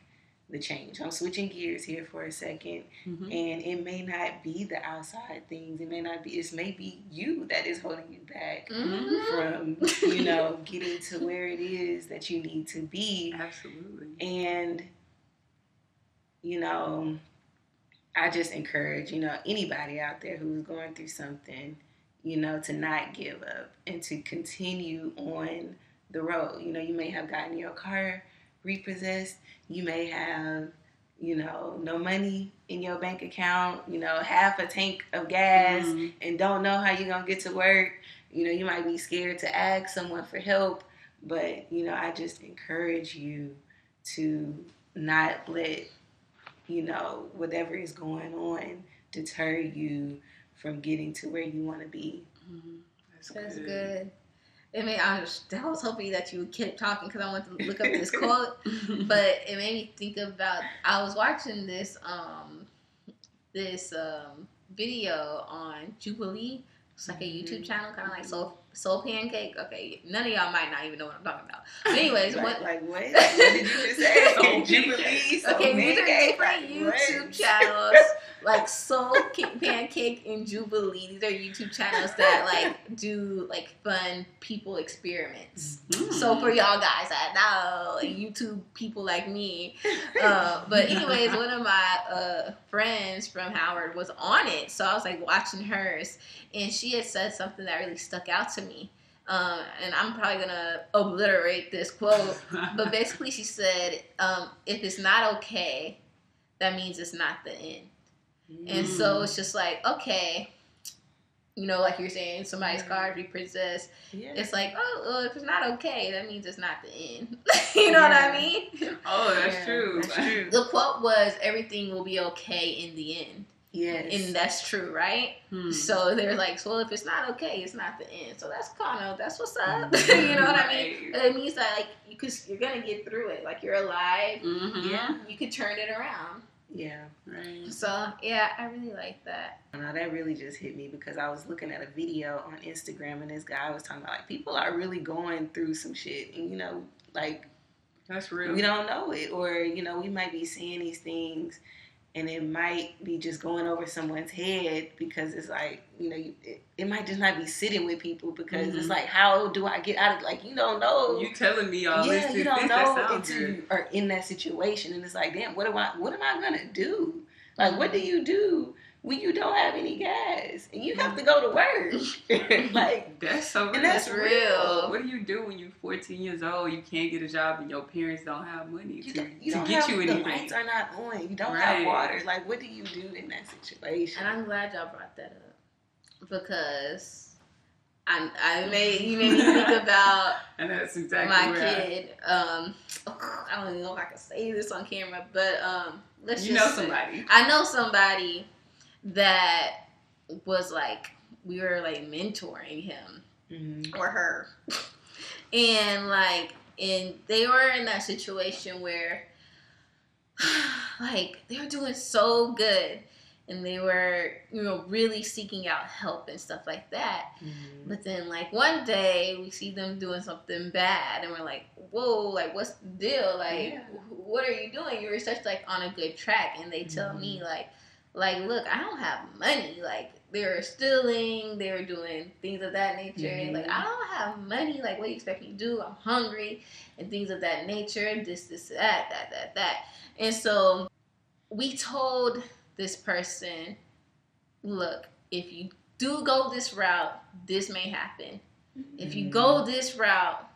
the change. I'm switching gears here for a 2nd Mhm. and it may not be the outside things. It may not be. It may be you that is holding you back Mhm. from you know getting to where it is that you need to be. Absolutely. And you know, I just encourage you know anybody out there who's going through something, you know, to not give up and to continue on the road. You know, you may have gotten your car repossessed. You may have, you know, no money in your bank account. You know, half a tank of gas Mhm. and don't know how you're gonna get to work. You know, you might be scared to ask someone for help, but you know, I just encourage you to not let you know whatever is going on deter you from getting to where you want to be. Mhm. That's, That's good. I mean, I was, I was hoping that you would keep talking because I wanted to look up this quote, but it made me think about. I was watching this um this um video on Jubilee. It's like a YouTube Mhm. channel, kind of like Soul Soul Pancake. Okay, none of y'all might not even know what I'm talking about. But anyways, like, what? like what? What did you just say? Soul Jubilee. Pancake. Soul Okay, these are different Like, what? YouTube channels, like Soul Pancake and Jubilee. These are YouTube channels that like do like fun people experiments. Mhm. So for y'all guys that know, and YouTube people like me, uh, but anyways, one of my uh, friends from Howard was on it, so I was like watching hers, and she had said something that really stuck out to me. Um, and I'm probably gonna obliterate this quote, but basically she said, um, "If it's not okay, that means it's not the end." And so Mm. it's just like, okay, you know, like you're saying, somebody's car repossessed. yeah. It's like, oh, well, if it's not okay, that means it's not the end. you know what I mean? oh, that's Yeah, true. That's true. The quote was, everything will be okay in the end. Yes. And that's true, right? Hmm. So they're like, well, if it's not okay, it's not the end. So that's kind of, that's what's up. Mhm. you know what I mean? It means that, like, you could, you're going to get through it. Like, you're alive. Mhm. Yeah. You could turn it around. yeah. Right. So, yeah, I really like that. Now that really just hit me because I was looking at a video on Instagram and this guy was talking about like people are really going through some shit and you know like That's real. we don't know it or you know we might be seeing these things and it might be just going over someone's head because it's like you know you, it, it might just not be sitting with people because Mhm. it's like how do I get out of like you don't know You telling me all yeah this, you don't this, know until good. you are in that situation and it's like damn what am I what am I gonna do like what do you do when you don't have any gas and you have to go to work like That's so real. And that's real. What do you do when you're 14 years old? You can't get a job and your parents don't have money you to, don't, you to don't get have, you the anything. lights are not on you don't Right. have water like what do you do in that situation And I'm glad y'all brought that up because I, I made you made me think about and that's exactly my where I- kid. Um, I don't even know if I can say this on camera, but um, let's you just know somebody. I know somebody that was like we were like mentoring him Mhm. or her, and like and they were in that situation where like they were doing so good and they were you know really seeking out help and stuff like that Mhm. but then like one day we see them doing something bad and we're like, whoa, like what's the deal? Like Yeah. what are you doing? You were such like on a good track and they tell me like like look, I don't have money. Like they were stealing, they were doing things of that nature. Mhm. Like I don't have money. Like what do you expect me to do? I'm hungry and things of that nature. This, this, that, that, that, that. And so we told this person, look, if you do go this route, this may happen. If you go this route,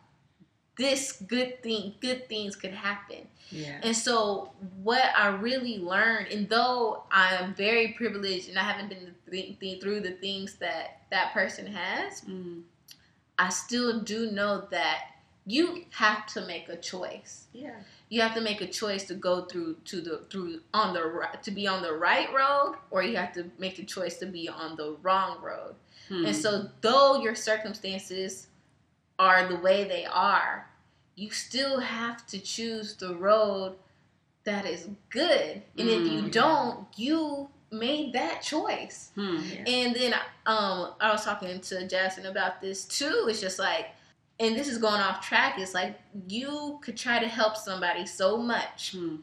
this good thing, good things could happen. yeah And so, what I really learned, and though I am very privileged and I haven't been th- th- through the things that that person has, Mm. I still do know that you have to make a choice. yeah You have to make a choice to go through to the through on the right to be on the right road, or you have to make the choice to be on the wrong road. Hmm. And so, though your circumstances are the way they are, you still have to choose the road that is good. And if you Mm. don't, you made that choice. Hmm. Yeah. And then um, I was talking to Jackson about this too. It's just like, and this is going off track. It's like you could try to help somebody so much, Hmm.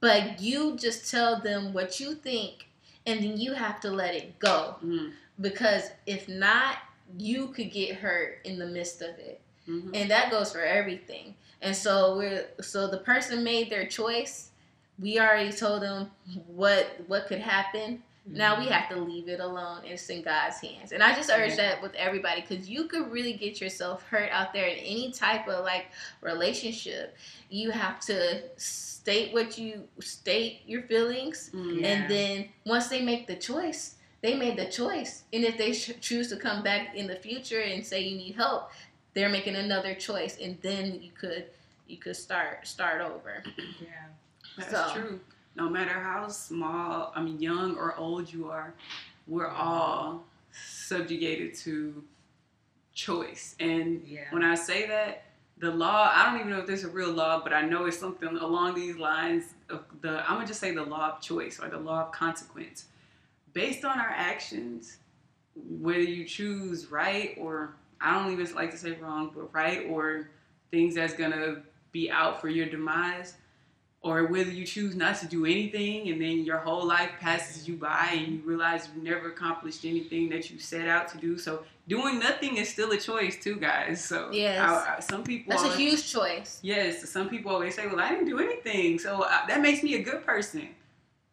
But you just tell them what you think, and then you have to let it go Hmm. because if not, you could get hurt in the midst of it, Mhm. and that goes for everything. And so we're so the person made their choice. We already told them what what could happen. Now we have to leave it alone. It's in God's hands. And I just urge Yeah. that with everybody because you could really get yourself hurt out there in any type of like relationship. You have to state what you state your feelings. Hmm. Yeah. And then once they make the choice, they made the choice. And if they sh- choose to come back in the future and say you need help, they're making another choice. And then you could you could start start over. Yeah. That's So- true. No matter how small, I mean, young or old you are, we're all subjugated to choice. And Yeah. when I say that, the law, I don't even know if there's a real law, but I know it's something along these lines of the, I'm gonna just say the law of choice or the law of consequence. Based on our actions, whether you choose right or, I don't even like to say wrong, but right or things that's gonna be out for your demise, or whether you choose not to do anything and then your whole life passes you by and you realize you never accomplished anything that you set out to do. So doing nothing is still a choice too, guys. So Yes. I- I- some people That's a huge choice. Yes, some people always say, "Well, I didn't do anything, so uh, that makes me a good person."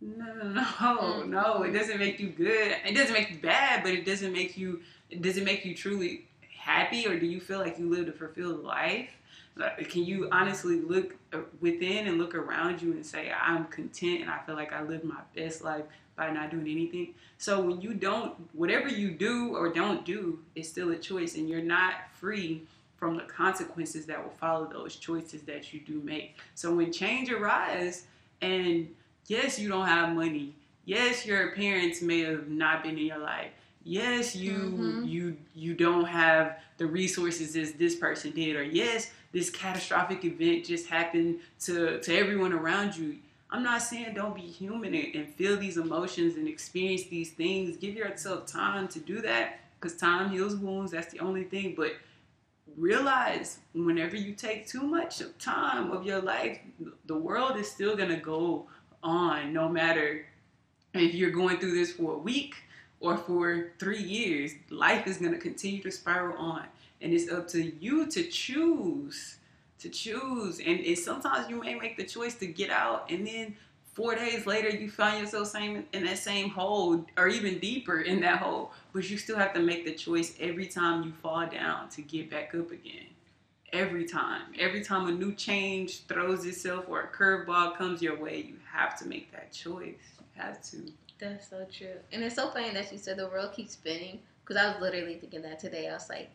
No, no, no, Mm. no. It doesn't make you good. It doesn't make you bad, but it doesn't make you. Does it make you truly happy, or do you feel like you lived a fulfilled life? Like, Can you honestly look uh, within and look around you and say, "I'm content and I feel like I lived my best life by not doing anything"? So when you don't, whatever you do or don't do, is still a choice, and you're not free from the consequences that will follow those choices that you do make. So when change arises, and yes, you don't have money. Yes, your parents may have not been in your life. Yes, you Mhm. you you don't have the resources as this person did, or yes, this catastrophic event just happened to to everyone around you. I'm not saying don't be human and, feel these emotions and experience these things. Give yourself time to do that because time heals wounds. That's the only thing. But realize whenever you take too much of time of your life, the world is still gonna go on no matter if you're going through this for a week or for three years. Life is gonna continue to spiral on, and it's up to you to choose. To choose, and, and sometimes you may make the choice to get out, and then four days later you find yourself same in that same hole, or even deeper in that hole. But you still have to make the choice every time you fall down to get back up again. Every time. Every time a new change throws itself or a curveball comes your way, you have to make that choice. You have to. That's so true. And it's so funny that you said the world keeps spinning because I was literally thinking that today. I was like,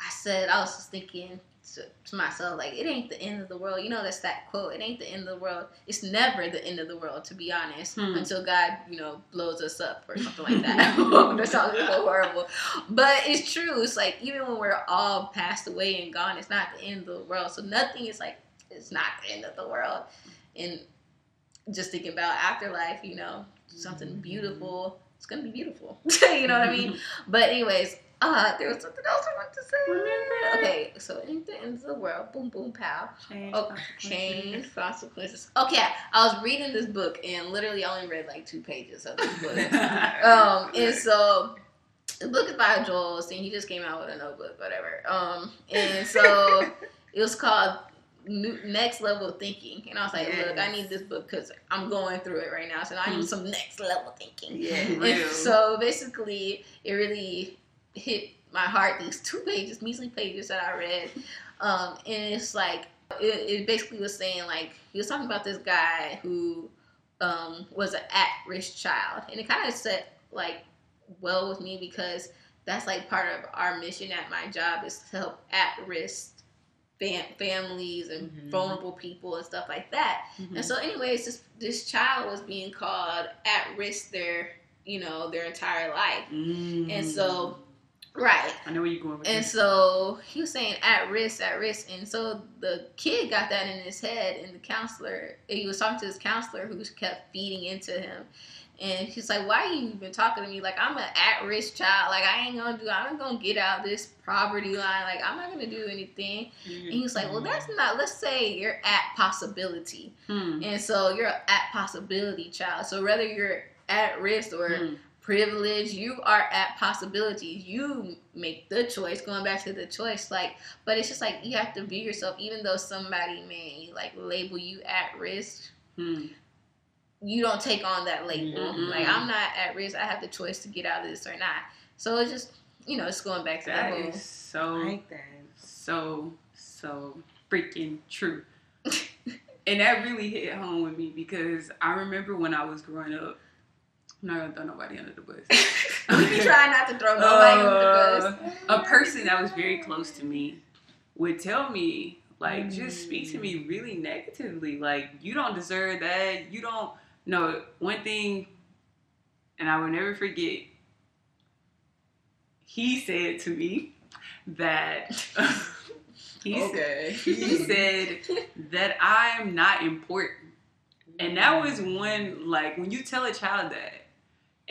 I said, I was just thinking to, to myself, like, it ain't the end of the world. You know, that's that quote. It ain't the end of the world. It's never the end of the world, to be honest, Hmm. until God, you know, blows us up or something like that. that sounds so horrible. But it's true. It's like, even when we're all passed away and gone, it's not the end of the world. So nothing is like, it's not the end of the world. And just thinking about afterlife, you know, something Mhm. beautiful. It's gonna be beautiful. you know what I mean? But anyways, uh, there was something else I wanted to say. Remember? Okay, so it ain't the end of the world. Boom, boom, pow. Change. Oh, change consequences. Okay, I was reading this book and literally I only read like two pages of this book. um, and so the book is by Joel Osteen. He just came out with a notebook, whatever. Um, and so it was called New, Next Level Thinking, and I was like, look, I need this book because I'm going through it right now, so I Hmm. need some next level thinking. Yeah. And so basically, it really hit my heart. These two pages, measly pages that I read, um, and it's like it, it basically was saying like he was talking about this guy who um, was an at-risk child, and it kind of set like well with me because that's like part of our mission at my job is to help at-risk fam- families and Mhm. vulnerable people and stuff like that. Mhm. And so, anyways, this this child was being called at risk their you know their entire life, Mm. and so right. I know where you're going with And this. so he was saying at risk, at risk, and so the kid got that in his head, and the counselor he was talking to his counselor who kept feeding into him, And he's like, "Why are you even talking to me? Like I'm an at-risk child. Like I ain't gonna do. I'm not gonna get out this poverty line. Like I'm not gonna do anything." Mm-hmm. And he's like, "Well, that's not. Let's say you're at possibility, Hmm. and so you're at possibility child. So whether you're at risk or Hmm. Privilege, you are at possibilities You make the choice. Going back to the choice, like, but it's just like you have to be yourself. Even though somebody may like label you at risk, Hmm. you don't take on that label. Mhm. Like I'm not at risk. I have the choice to get out of this or not. So it's just you know, it's going back to that That whole. is so like that. so so freaking true. and that really hit home with me because I remember when I was growing up. I'm not gonna throw nobody under the bus. we be trying not to throw nobody under the bus. Uh, a person that was very close to me would tell me like just speak to me mm. really negatively like you don't deserve that. You don't no one thing and i will never forget he said to me that he said he said that i'm not important. And that was mm. one like when you tell a child that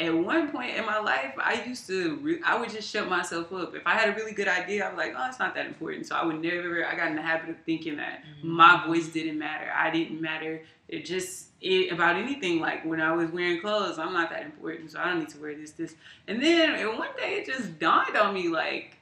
at one point in my life, I used to, re- I would just shut myself up. If I had a really good idea, I was like, oh, it's not that important. So I would never, I got in the habit of thinking that mm. my voice didn't matter. I didn't matter. It just, it, about anything. Like when I was wearing clothes, I'm not that important. So I don't need to wear this, this. And then and one day it just dawned on me like,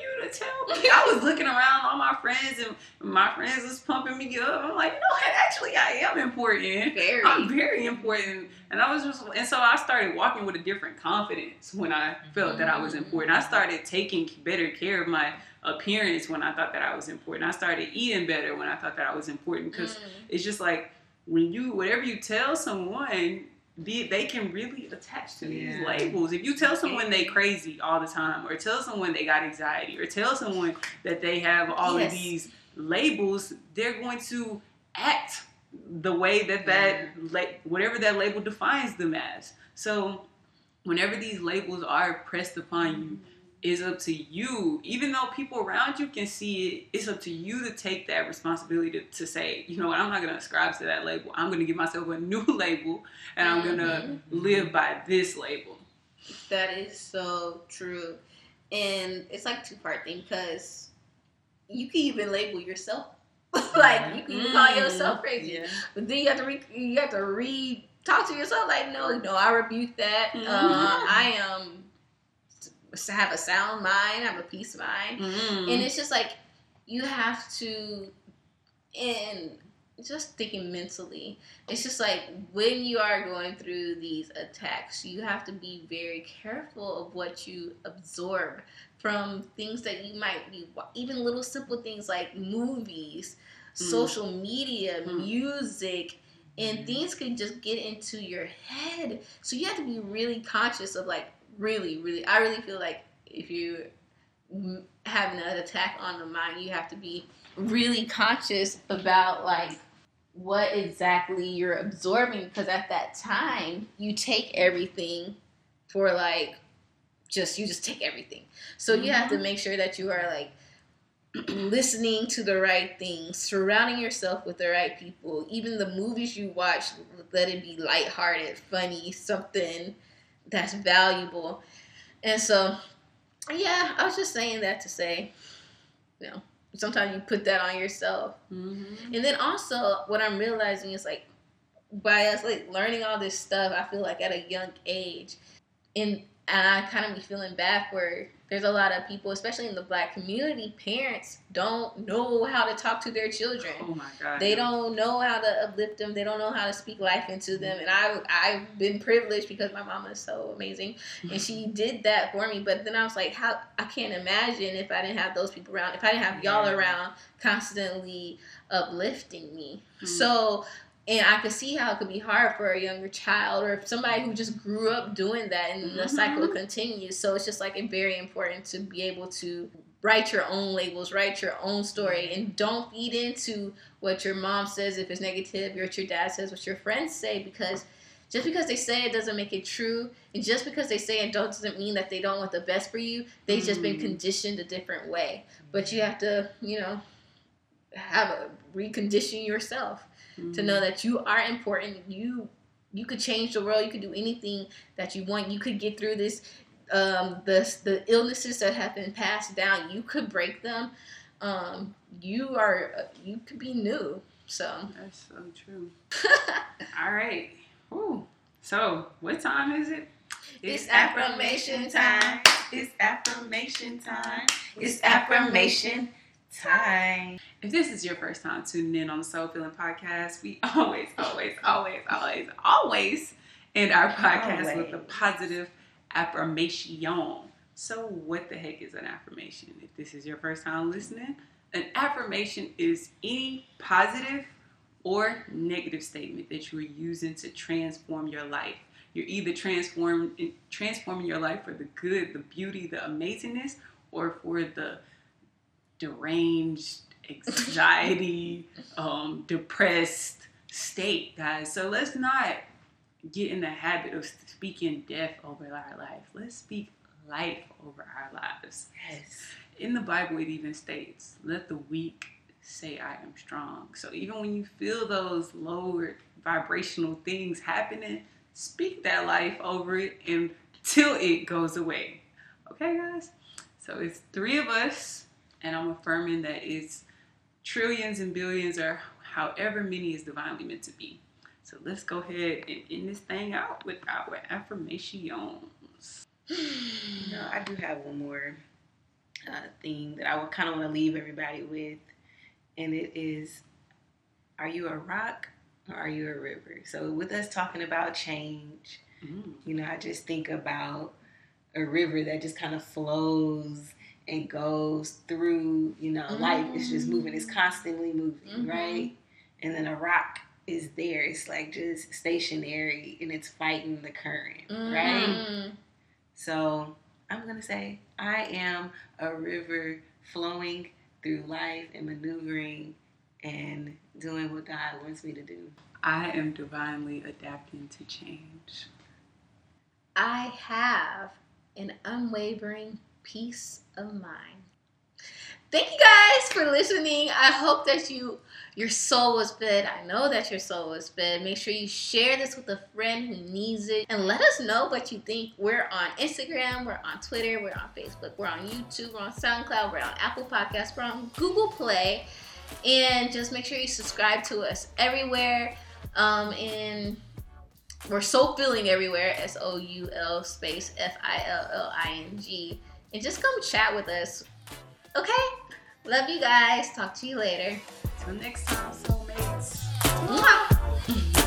you to tell me? I was looking around, all my friends, and my friends was pumping me up. I'm like, you know what? Actually, I am important. Very. I'm very important. And I was just, and so I started walking with a different confidence when I felt that I was important. I started taking better care of my appearance when I thought that I was important. I started eating better when I thought that I was important because Mm. it's just like when you, whatever you tell someone, they, they can really attach to these Yeah. labels. If you tell someone they crazy all the time, or tell someone they got anxiety, or tell someone that they have all Yes. of these labels, they're going to act the way that that la- whatever that label defines them as. So whenever these labels are pressed upon you, it's up to you. Even though people around you can see it, it's up to you to take that responsibility to, to say, you know what, I'm not gonna ascribe to that label. I'm gonna give myself a new label and I'm gonna live by this label. That is so true. And it's like two part thing because you can even label yourself. like you can call Mm. yourself crazy. Yeah. But then you have to re you have to re talk to yourself like no, no, I rebuke that. Mhm. Uh, I am to have a sound mind, have a peace mind. Mm. And it's just like you have to and just thinking mentally it's just like when you are going through these attacks you have to be very careful of what you absorb from things that you might be even little simple things like movies Mm. social media Mm. music and things can just get into your head so you have to be really conscious of like really really i really feel like if you having an attack on the mind you have to be really conscious about like what exactly you're absorbing because at that time you take everything for like just you just take everything. So you have to mm-hmm. make sure that you are like listening to the right things surrounding yourself with the right people. Even the movies you watch let it be lighthearted funny something that's valuable and so yeah i was just saying that to say you know sometimes you put that on yourself Mhm. and then also what I'm realizing is like by us like learning all this stuff, I feel like at a young age, and and I kind of be feeling for there's a lot of people, especially in the black community, parents don't know how to talk to their children. Oh my god. They don't know how to uplift them. They don't know how to speak life into them. And I I've been privileged because my mama is so amazing, and she did that for me. But then I was like, how I can't imagine if I didn't have those people around. If I didn't have y'all around, constantly uplifting me. Mhm. So. And I could see how it could be hard for a younger child or somebody who just grew up doing that and the Mhm. cycle continues. So it's just like very important to be able to write your own labels, write your own story, and don't feed into what your mom says if it's negative, or what your dad says, what your friends say, because just because they say it doesn't make it true, and just because they say it don't, doesn't mean that they don't want the best for you. They've just been Mm. conditioned a different way. But you have to, you know, have a recondition yourself to know that you are important. You you could change the world. You could do anything that you want. You could get through this. Um, the the illnesses that have been passed down, you could break them. Um, you are you could be new. So That's so true. All right. Ooh. So, what time is it? It's affirmation time. It's affirmation time. It's affirmation time. If this is your first time tuning in on the Soul Filling Podcast, we always, always, always, always, always end our podcast with a positive affirmation. So, what the heck is an affirmation? If this is your first time listening, an affirmation is any positive or negative statement that you are using to transform your life. You're either transform, transforming your life for the good, the beauty, the amazingness, or for the deranged, anxiety, um, depressed state, guys. So let's not get in the habit of speaking death over our life. Let's speak life over our lives. Yes. In the Bible, it even states, let the weak say, I am strong. So even when you feel those lowered vibrational things happening, speak that life over it until it goes away. Okay, guys? So it's three of us, and I'm affirming that it's trillions and billions, or however many is divinely meant to be. So let's go ahead and end this thing out with our affirmations. You know, I do have one more uh, thing that I would kind of want to leave everybody with, and it is: Are you a rock or are you a river? So, with us talking about change, Mm. you know, I just think about a river that just kind of flows and goes through. You know, life is just moving; it's constantly moving, Mhm. right? And then a rock is there; it's like just stationary and it's fighting the current, right? Mm. So I'm gonna say I am a river flowing through life and maneuvering and doing what God wants me to do. I am divinely adapting to change. I have an unwavering peace of mind. Thank you guys for listening. I hope that you your soul was fed. I know that your soul was fed. Make sure you share this with a friend who needs it and let us know what you think. We're on Instagram, we're on Twitter, we're on Facebook, we're on YouTube, we're on SoundCloud, we're on Apple Podcasts, we're on Google Play. And just make sure you subscribe to us everywhere. Um, and we're soul filling everywhere. S O U L space F I L L I N G. And just come chat with us. Okay? Love you guys. Talk to you later. Till next time, soulmates. Mwah.